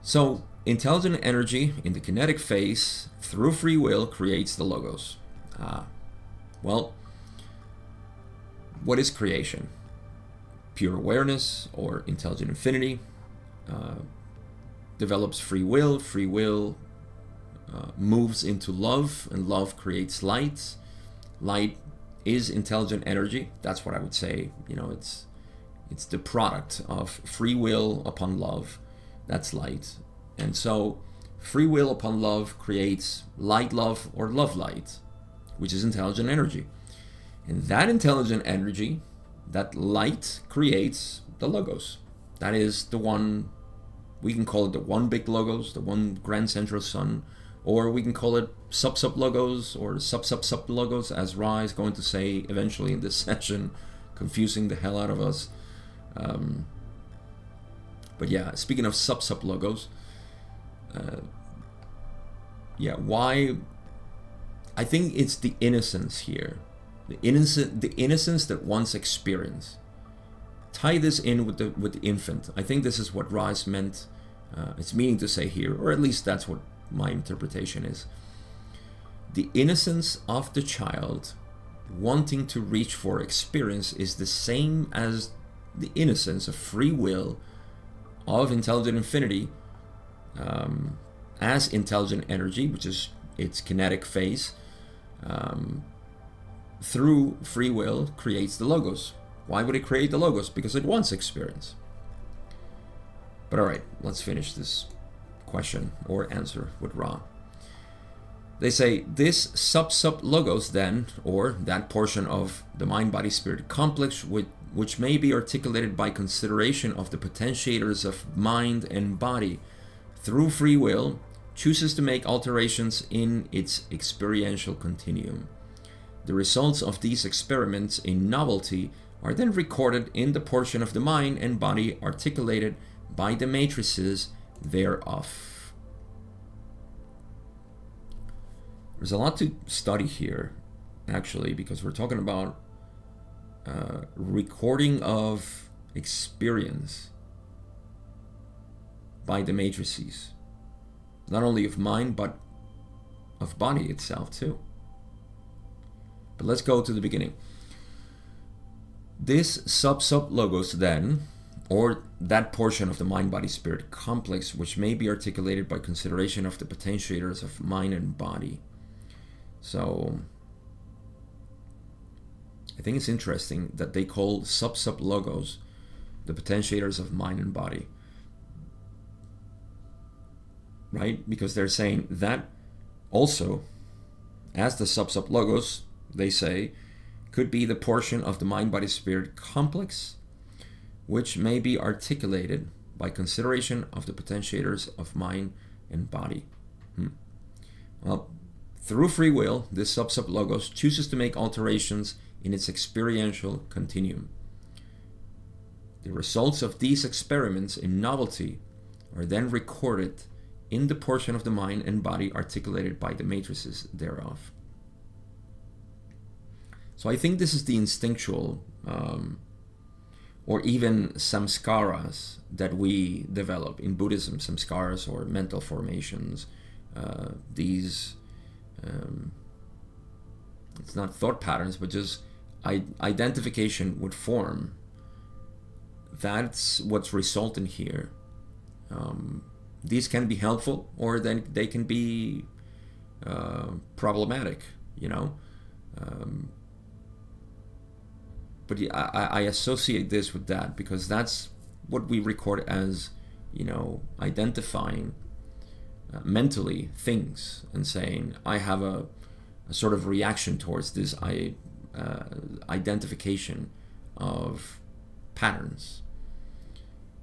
Speaker 1: So, intelligent energy in the kinetic phase through free will creates the logos. Ah, well, what is creation? Pure awareness or intelligent infinity, uh, develops free will. Free will uh, moves into love, and love creates light. Light is intelligent energy. That's what I would say. You know, it's it's the product of free will upon love. That's light. And so, free will upon love creates light love or love light, which is intelligent energy. And that intelligent energy, that light, creates the logos. That is the one, we can call it the one big logos, the one grand central sun, or we can call it sub sub logos or sub sub sub logos, as Ra is going to say eventually in this session, confusing the hell out of us. Um, but yeah, speaking of sub sub logos, uh, yeah, why? I think it's the innocence here, the innocent, the innocence that one's experience. Tie this in with the with the infant. I think this is what Ra meant. Uh, it's meaning to say here, or at least that's what my interpretation is. The innocence of the child wanting to reach for experience is the same as the innocence of free will of intelligent infinity um, as intelligent energy, which is its kinetic phase, um, through free will creates the logos. Why would it create the logos? Because it wants experience. But all right, let's finish this question or answer with Ra. They say this sub sub logos then, or that portion of the mind body spirit complex which, which may be articulated by consideration of the potentiators of mind and body through free will, chooses to make alterations in its experiential continuum. The results of these experiments in novelty are then recorded in the portion of the mind and body articulated by the matrices thereof. There's a lot to study here, actually, because we're talking about uh, recording of experience by the matrices, not only of mind, but of body itself, too. But let's go to the beginning. This sub sub logos then or that portion of the mind body spirit complex which may be articulated by consideration of the potentiators of mind and body. So I think it's interesting that they call sub sub logos the potentiators of mind and body. Right? Because they're saying that also, as the sub sub logos, they say, could be the portion of the mind body spirit complex which may be articulated by consideration of the potentiators of mind and body. Hmm. Well, through free will, this sub sub logos chooses to make alterations in its experiential continuum. The results of these experiments in novelty are then recorded in the portion of the mind and body articulated by the matrices thereof. So I think this is the instinctual um, or even samskaras that we develop in Buddhism, samskaras or mental formations. Uh, these, um, it's not thought patterns, but just I- identification with form. That's what's resulting here. Um, these can be helpful, or then they can be uh, problematic. You know, um, but I, I associate this with that because that's what we record as you know identifying uh, mentally things and saying I have a, a sort of reaction towards this I uh, identification of patterns.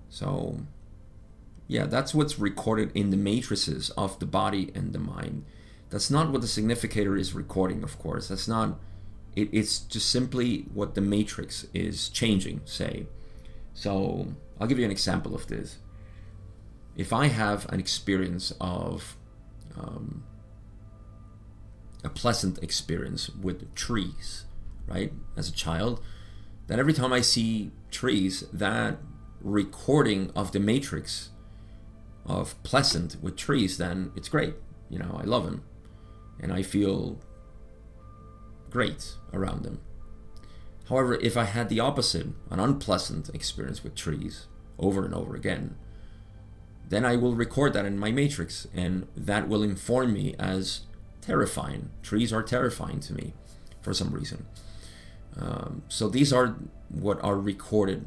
Speaker 1: So yeah, that's what's recorded in the matrices of the body and the mind. That's not what the significator is recording, of course. That's not it, it's just simply what the matrix is changing, say. So I'll give you an example of this. If I have an experience of um, a pleasant experience with trees, right, as a child, then every time I see trees, that recording of the matrix of pleasant with trees, then it's great. You know, I love them. And I feel great around them. However, if I had the opposite, an unpleasant experience with trees over and over again, then I will record that in my matrix, and that will inform me as terrifying. Trees are terrifying to me for some reason. Um, so these are what are recorded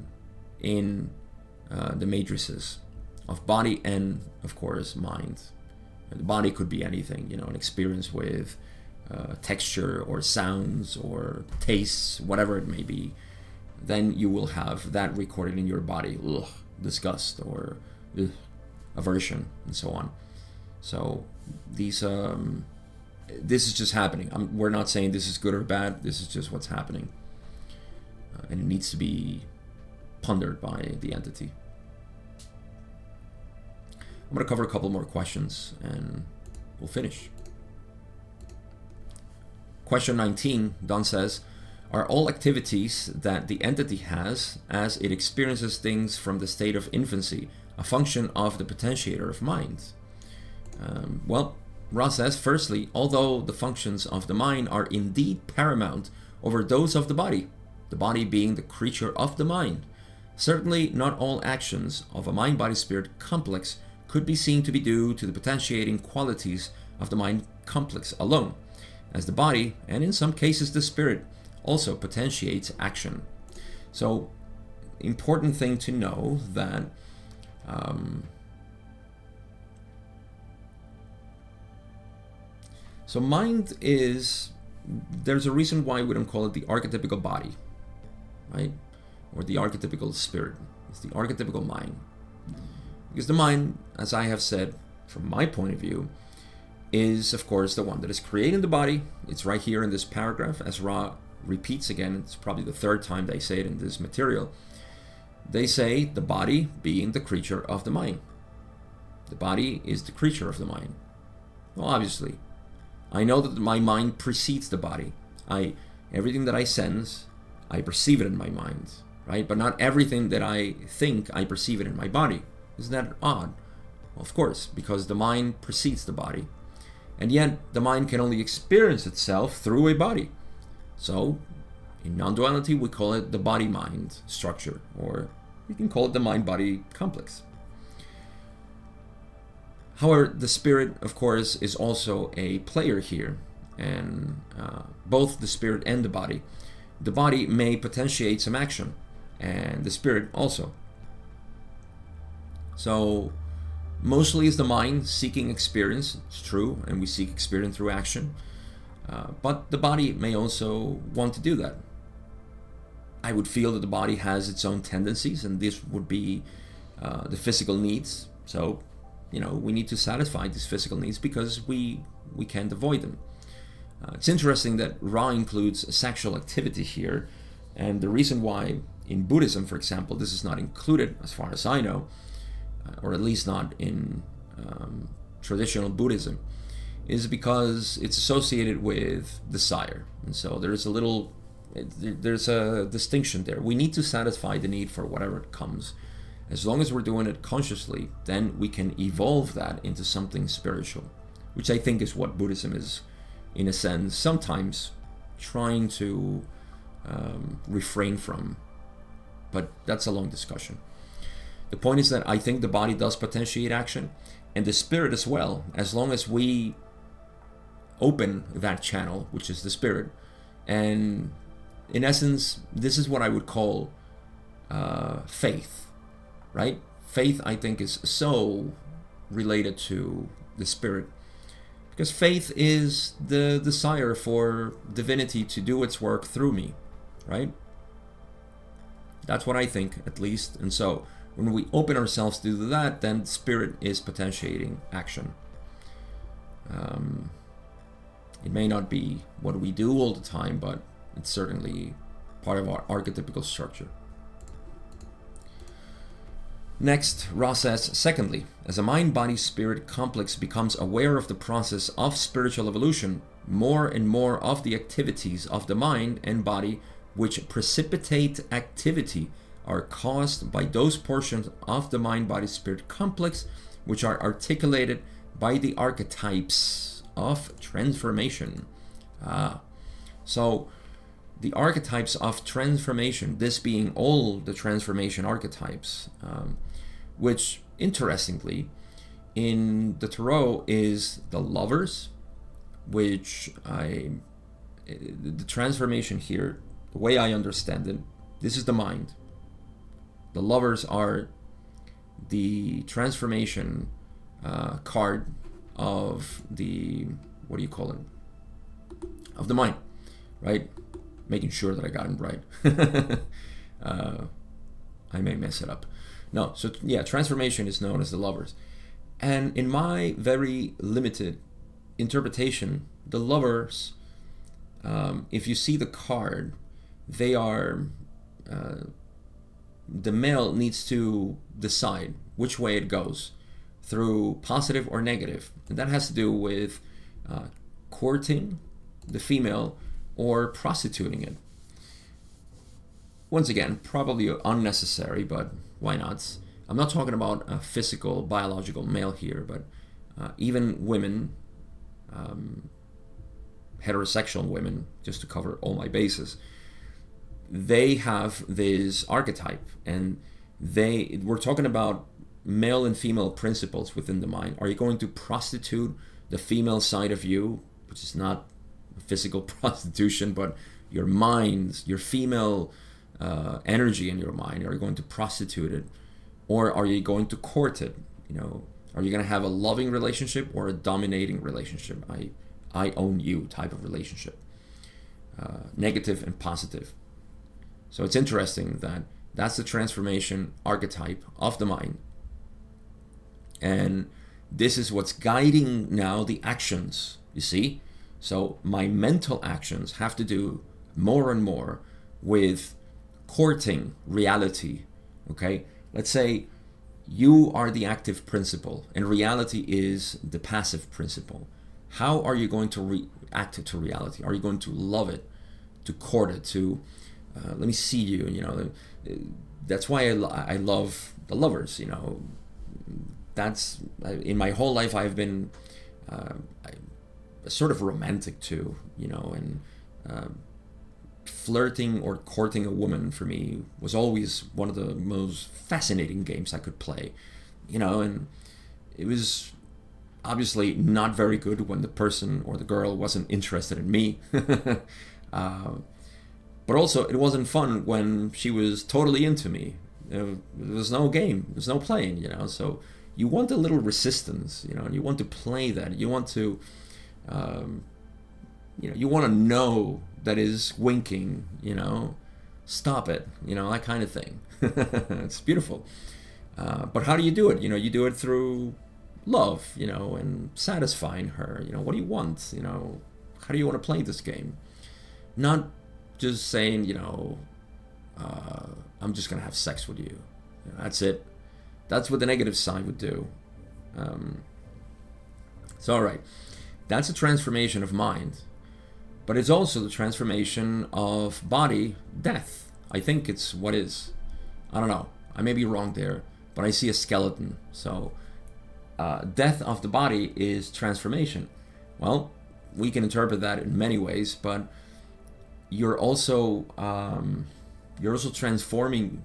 Speaker 1: in uh, the matrices of body and, of course, mind. The body could be anything, you know, an experience with uh, texture or sounds or tastes, whatever it may be. Then you will have that recorded in your body. Ugh, disgust or ugh, aversion and so on. So these um, this is just happening. I'm, we're not saying this is good or bad. This is just what's happening, uh, and it needs to be pondered by the entity. I'm going to cover a couple more questions and we'll finish. Question 19, Don says, are all activities that the entity has as it experiences things from the state of infancy a function of the potentiator of mind? Um, well, Ra says, firstly, although the functions of the mind are indeed paramount over those of the body, the body being the creature of the mind, certainly not all actions of a mind body spirit complex could be seen to be due to the potentiating qualities of the mind complex alone, as the body, and in some cases the spirit, also potentiates action. So, important thing to know that um, So mind is there's a reason why we don't call it the archetypical body, right? Or the archetypical spirit. It's the archetypical mind. Because the mind, as I have said, from my point of view, is of course the one that is creating the body. It's right here in this paragraph, as Ra repeats again. It's probably the third time they say it in this material. They say the body being the creature of the mind. The body is the creature of the mind. Well, obviously, I know that my mind precedes the body. I everything that I sense, I perceive it in my mind, right? But not everything that I think, I perceive it in my body. Isn't that odd? Well, of course, because the mind precedes the body. And yet, the mind can only experience itself through a body. So, in non duality, we call it the body mind structure, or we can call it the mind body complex. However, the spirit, of course, is also a player here, and uh, both the spirit and the body. The body may potentiate some action, and the spirit also. So, mostly is the mind seeking experience. It's true, and we seek experience through action. Uh, but the body may also want to do that. I would feel that the body has its own tendencies, and this would be uh, the physical needs. So, you know we need to satisfy these physical needs because we we can't avoid them uh, it's interesting that ra includes sexual activity here and the reason why in buddhism for example this is not included as far as i know or at least not in um, traditional buddhism is because it's associated with desire and so there's a little there's a distinction there we need to satisfy the need for whatever comes as long as we're doing it consciously, then we can evolve that into something spiritual, which I think is what Buddhism is, in a sense, sometimes trying to um, refrain from. But that's a long discussion. The point is that I think the body does potentiate action, and the spirit as well, as long as we open that channel, which is the spirit. And in essence, this is what I would call uh, faith right? Faith, I think, is so related to the spirit because faith is the desire for divinity to do its work through me, right? That's what I think, at least. And so, when we open ourselves to that, then spirit is potentiating action. Um, it may not be what we do all the time, but it's certainly part of our archetypical structure. Next, Ra says, secondly, as a mind body spirit complex becomes aware of the process of spiritual evolution, more and more of the activities of the mind and body which precipitate activity are caused by those portions of the mind body spirit complex which are articulated by the archetypes of transformation. Ah, so the archetypes of transformation, this being all the transformation archetypes, um, which interestingly, in the tarot is the lovers, which I, the transformation here, the way I understand it, this is the mind. The lovers are the transformation uh, card of the, what do you call it? Of the mind, right? making sure that I got it right. uh, I may mess it up. No, so yeah, transformation is known as the lovers. And in my very limited interpretation, the lovers, um, if you see the card, they are, uh, the male needs to decide which way it goes through positive or negative. And that has to do with uh, courting the female or prostituting it. Once again, probably unnecessary, but why not? I'm not talking about a physical, biological male here, but uh, even women, um, heterosexual women, just to cover all my bases, they have this archetype, and they we're talking about male and female principles within the mind. Are you going to prostitute the female side of you, which is not physical prostitution, but your mind, your female uh, energy in your mind, are you going to prostitute it, or are you going to court it? You know, are you going to have a loving relationship or a dominating relationship? I, I own you type of relationship, uh, negative and positive. So it's interesting that that's the transformation archetype of the mind, and this is what's guiding now the actions. You see, so my mental actions have to do more and more with courting reality. Okay? Let's say you are the active principle and reality is the passive principle. How are you going to react to reality? Are you going to love it, to court it, to uh, let me see you? You know, that's why I, I love the lovers. You know, that's in my whole life I've been uh, sort of romantic too, you know, and uh, flirting or courting a woman for me was always one of the most fascinating games I could play, you know, and it was obviously not very good when the person or the girl wasn't interested in me. uh, but also, it wasn't fun when she was totally into me. there was no game, there was no playing, you know. So you want a little resistance, you know, and you want to play that. You want to um, you know, you want to know that is winking, you know, stop it, you know, that kind of thing. it's beautiful. Uh, but how do you do it? You know, you do it through love, you know, and satisfying her. You know, what do you want? You know, how do you want to play this game? Not just saying, you know, uh, I'm just gonna have sex with you. that's it. That's what the negative side would do. Um, so, all right. That's a transformation of mind. But it's also the transformation of body, death. I think it's what is. I don't know. I may be wrong there, but I see a skeleton. So, uh, death of the body is transformation. Well, we can interpret that in many ways, but you're also um, you're also transforming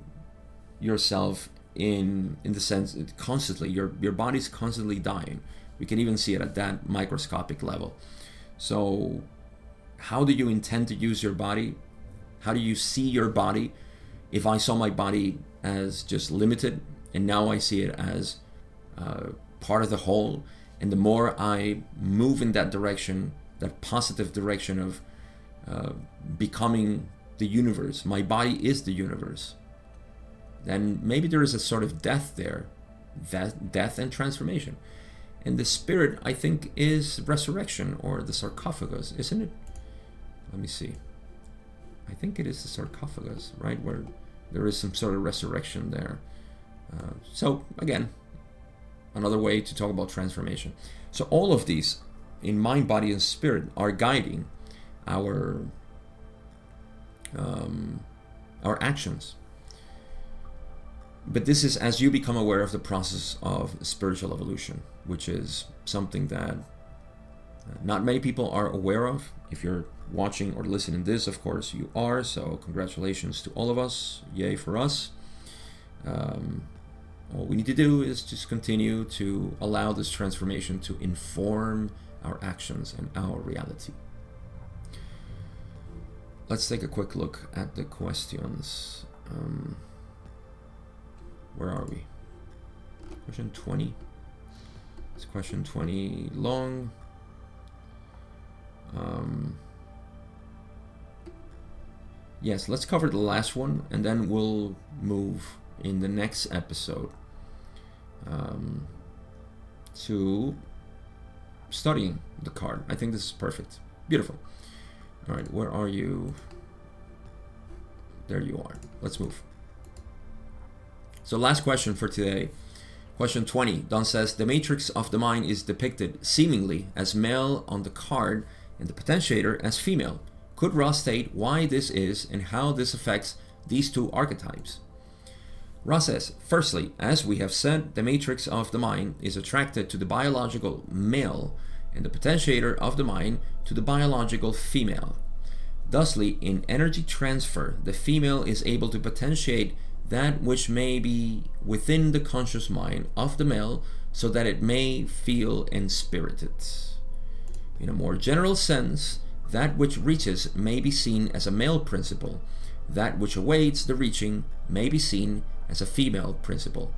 Speaker 1: yourself in in the sense constantly. Your your body's constantly dying. We can even see it at that microscopic level. So, how do you intend to use your body? How do you see your body? If I saw my body as just limited, and now I see it as uh, part of the whole, and the more I move in that direction, that positive direction of uh, becoming the universe, my body is the universe, then maybe there is a sort of death there, that death and transformation. And the spirit, I think, is resurrection or the sarcophagus, isn't it? Let me see. I think it is the sarcophagus, right? Where there is some sort of resurrection there. Uh, so, again, another way to talk about transformation. So, all of these in mind, body, and spirit are guiding our um, our actions. But this is as you become aware of the process of spiritual evolution which is something that not many people are aware of. If you're watching or listening this, of course, you are. So, congratulations to all of us. Yay for us. Um, all we need to do is just continue to allow this transformation to inform our actions and our reality. Let's take a quick look at the questions. Um, where are we? Question 20. It's question 20 long. Um, yes, let's cover the last one and then we'll move in the next episode um, to studying the card. I think this is perfect. Beautiful. All right, where are you? There you are. Let's move. So, last question for today. Question 20. Don says The matrix of the mind is depicted seemingly as male on the card and the potentiator as female. Could Ra state why this is and how this affects these two archetypes? Ra says, firstly, as we have said, the matrix of the mind is attracted to the biological male and the potentiator of the mind to the biological female. Thusly, in energy transfer, the female is able to potentiate that which may be within the conscious mind of the male so that it may feel inspirited. In a more general sense, that which reaches may be seen as a male principle, that which awaits the reaching may be seen as a female principle.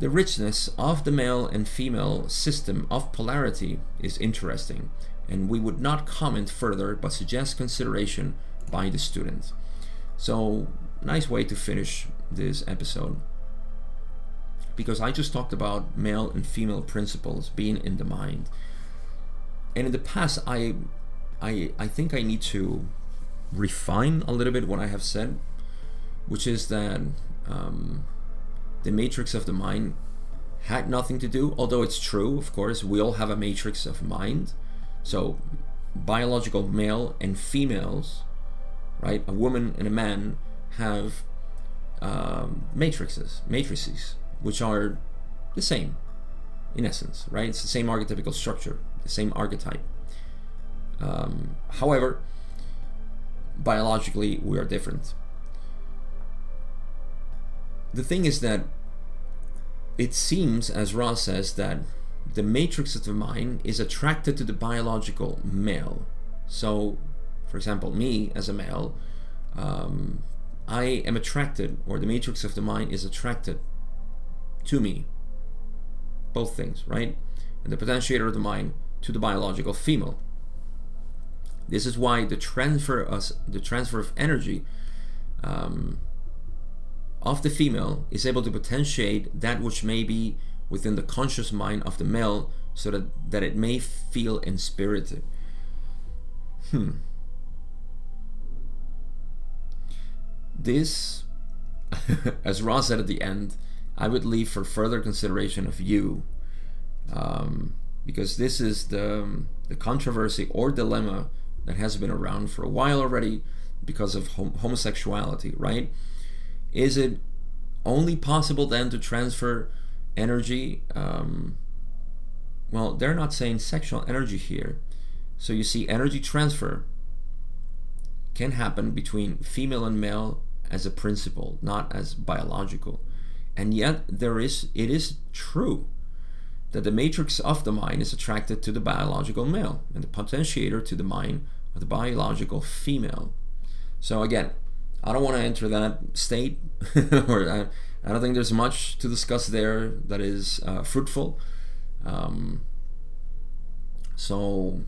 Speaker 1: The richness of the male and female system of polarity is interesting, and we would not comment further but suggest consideration by the student. So, nice way to finish this episode. Because I just talked about male and female principles being in the mind. And in the past, I, I, I think I need to refine a little bit what I have said, which is that um, the matrix of the mind had nothing to do, although it's true, of course, we all have a matrix of mind. So, biological male and females, right? A woman and a man have um, matrices, matrices, which are the same in essence, right? It's the same archetypical structure, the same archetype. Um, however, biologically, we are different the thing is that it seems, as Ra says, that the matrix of the mind is attracted to the biological male. So, for example, me as a male, um, I am attracted, or the matrix of the mind is attracted to me. Both things, right? And the potentiator of the mind to the biological female. This is why the transfer, the transfer of energy um, of the female is able to potentiate that which may be within the conscious mind of the male so that, that it may feel inspirited. Hmm. This, as Ra said at the end, I would leave for further consideration of you, um, because this is the, the controversy or dilemma that has been around for a while already because of hom- homosexuality, right? Is it only possible then to transfer energy? Um, well, they're not saying sexual energy here. So you see, energy transfer can happen between female and male as a principle, not as biological. And yet, there is it is true that the matrix of the mind is attracted to the biological male and the potentiator to the mind of the biological female. So again, I don't want to enter that state, or I, I, don't think there's much to discuss there that is uh, fruitful. Um, so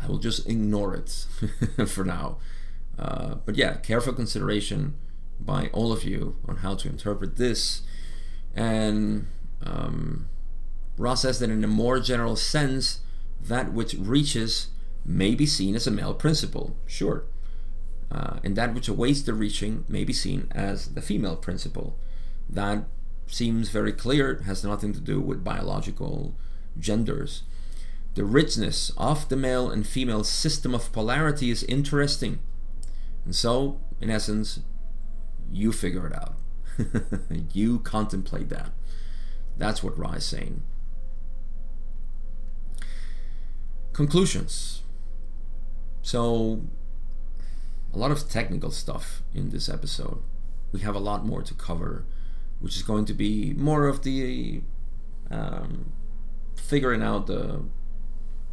Speaker 1: I will just ignore it for now. Uh, but yeah, careful consideration by all of you on how to interpret this. And um, Ra says that in a more general sense, that which reaches may be seen as a male principle. Sure. Uh, and that which awaits the reaching may be seen as the female principle. That seems very clear, has nothing to do with biological genders. The richness of the male and female system of polarity is interesting. And so, in essence, you figure it out. you contemplate that. That's what Ra is saying. conclusions. So, a lot of technical stuff in this episode. We have a lot more to cover, which is going to be more of the um, figuring out the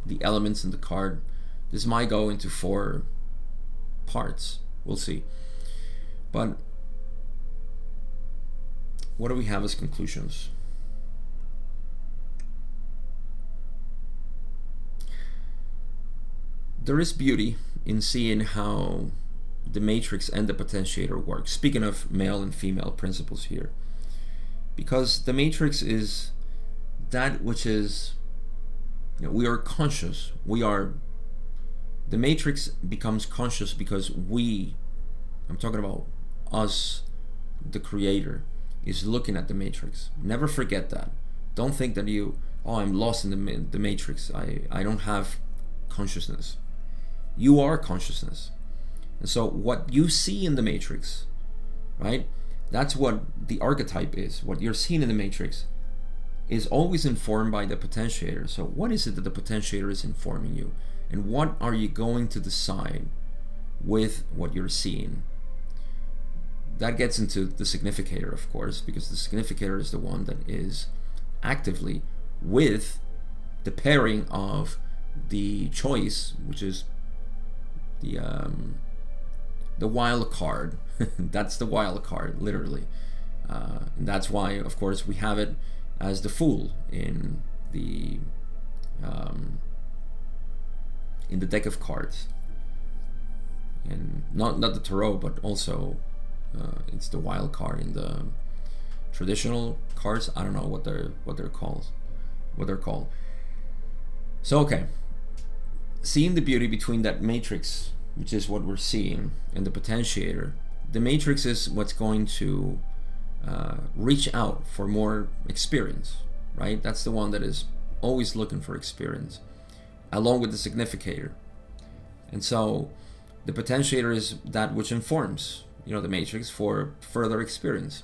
Speaker 1: the elements in the card. This might go into four parts. We'll see. But what do we have as conclusions? There is beauty in seeing how the matrix and the potentiator work. Speaking of male and female principles here, because the matrix is that which is you know, we are conscious. We are the matrix becomes conscious because we I'm talking about us the creator is looking at the matrix. Never forget that. Don't think that you oh I'm lost in the the matrix. I I don't have consciousness. You are consciousness. And so what you see in the matrix, right? That's what the archetype is. What you're seeing in the matrix is always informed by the potentiator. So what is it that the potentiator is informing you? And what are you going to decide with what you're seeing? That gets into the significator, of course, because the significator is the one that is actively with the pairing of the choice, which is the um, the wild card. that's the wild card, literally. Uh, and that's why, of course, we have it as the fool in the um, in the deck of cards, and not not the tarot, but also uh, it's the wild card in the traditional cards. I don't know what they're what they're called, what they're called. So okay, seeing the beauty between that matrix which is what we're seeing, and the potentiator. The matrix is what's going to uh, reach out for more experience, right? That's the one that is always looking for experience, along with the significator. And so the potentiator is that which informs, you know, the matrix for further experience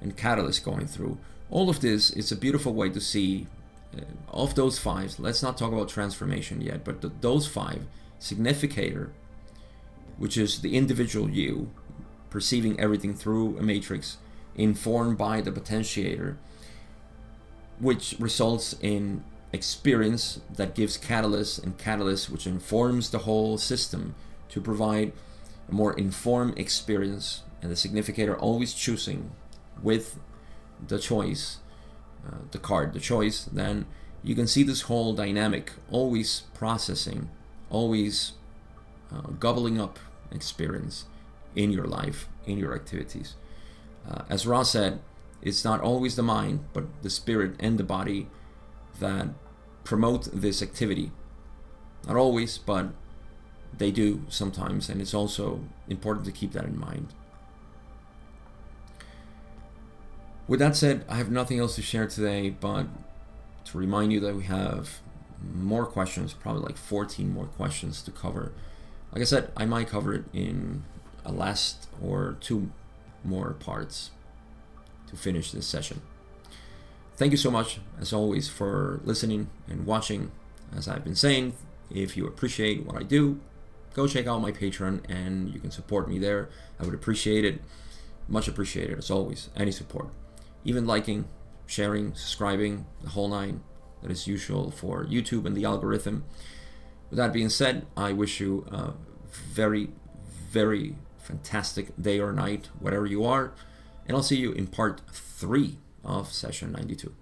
Speaker 1: and catalyst going through. All of this is a beautiful way to see uh, of those five. Let's not talk about transformation yet, but the, those five significator which is the individual you perceiving everything through a matrix informed by the potentiator, which results in experience that gives catalyst and catalyst which informs the whole system to provide a more informed experience and the significator always choosing with the choice uh, the card the choice then you can see this whole dynamic always processing always uh, gobbling up experience in your life, in your activities. Uh, as Ra said, it's not always the mind, but the spirit and the body that promote this activity. Not always, but they do sometimes, and it's also important to keep that in mind. With that said, I have nothing else to share today, but to remind you that we have more questions, probably like 14 more questions to cover like I said, I might cover it in a last or two more parts to finish this session. Thank you so much, as always, for listening and watching. As I've been saying, if you appreciate what I do, go check out my Patreon and you can support me there. I would appreciate it. Much appreciated, as always. Any support. Even liking, sharing, subscribing, the whole nine that is usual for YouTube and the algorithm. With that being said, I wish you a very, very fantastic day or night, whatever you are, and I'll see you in part three of session 92.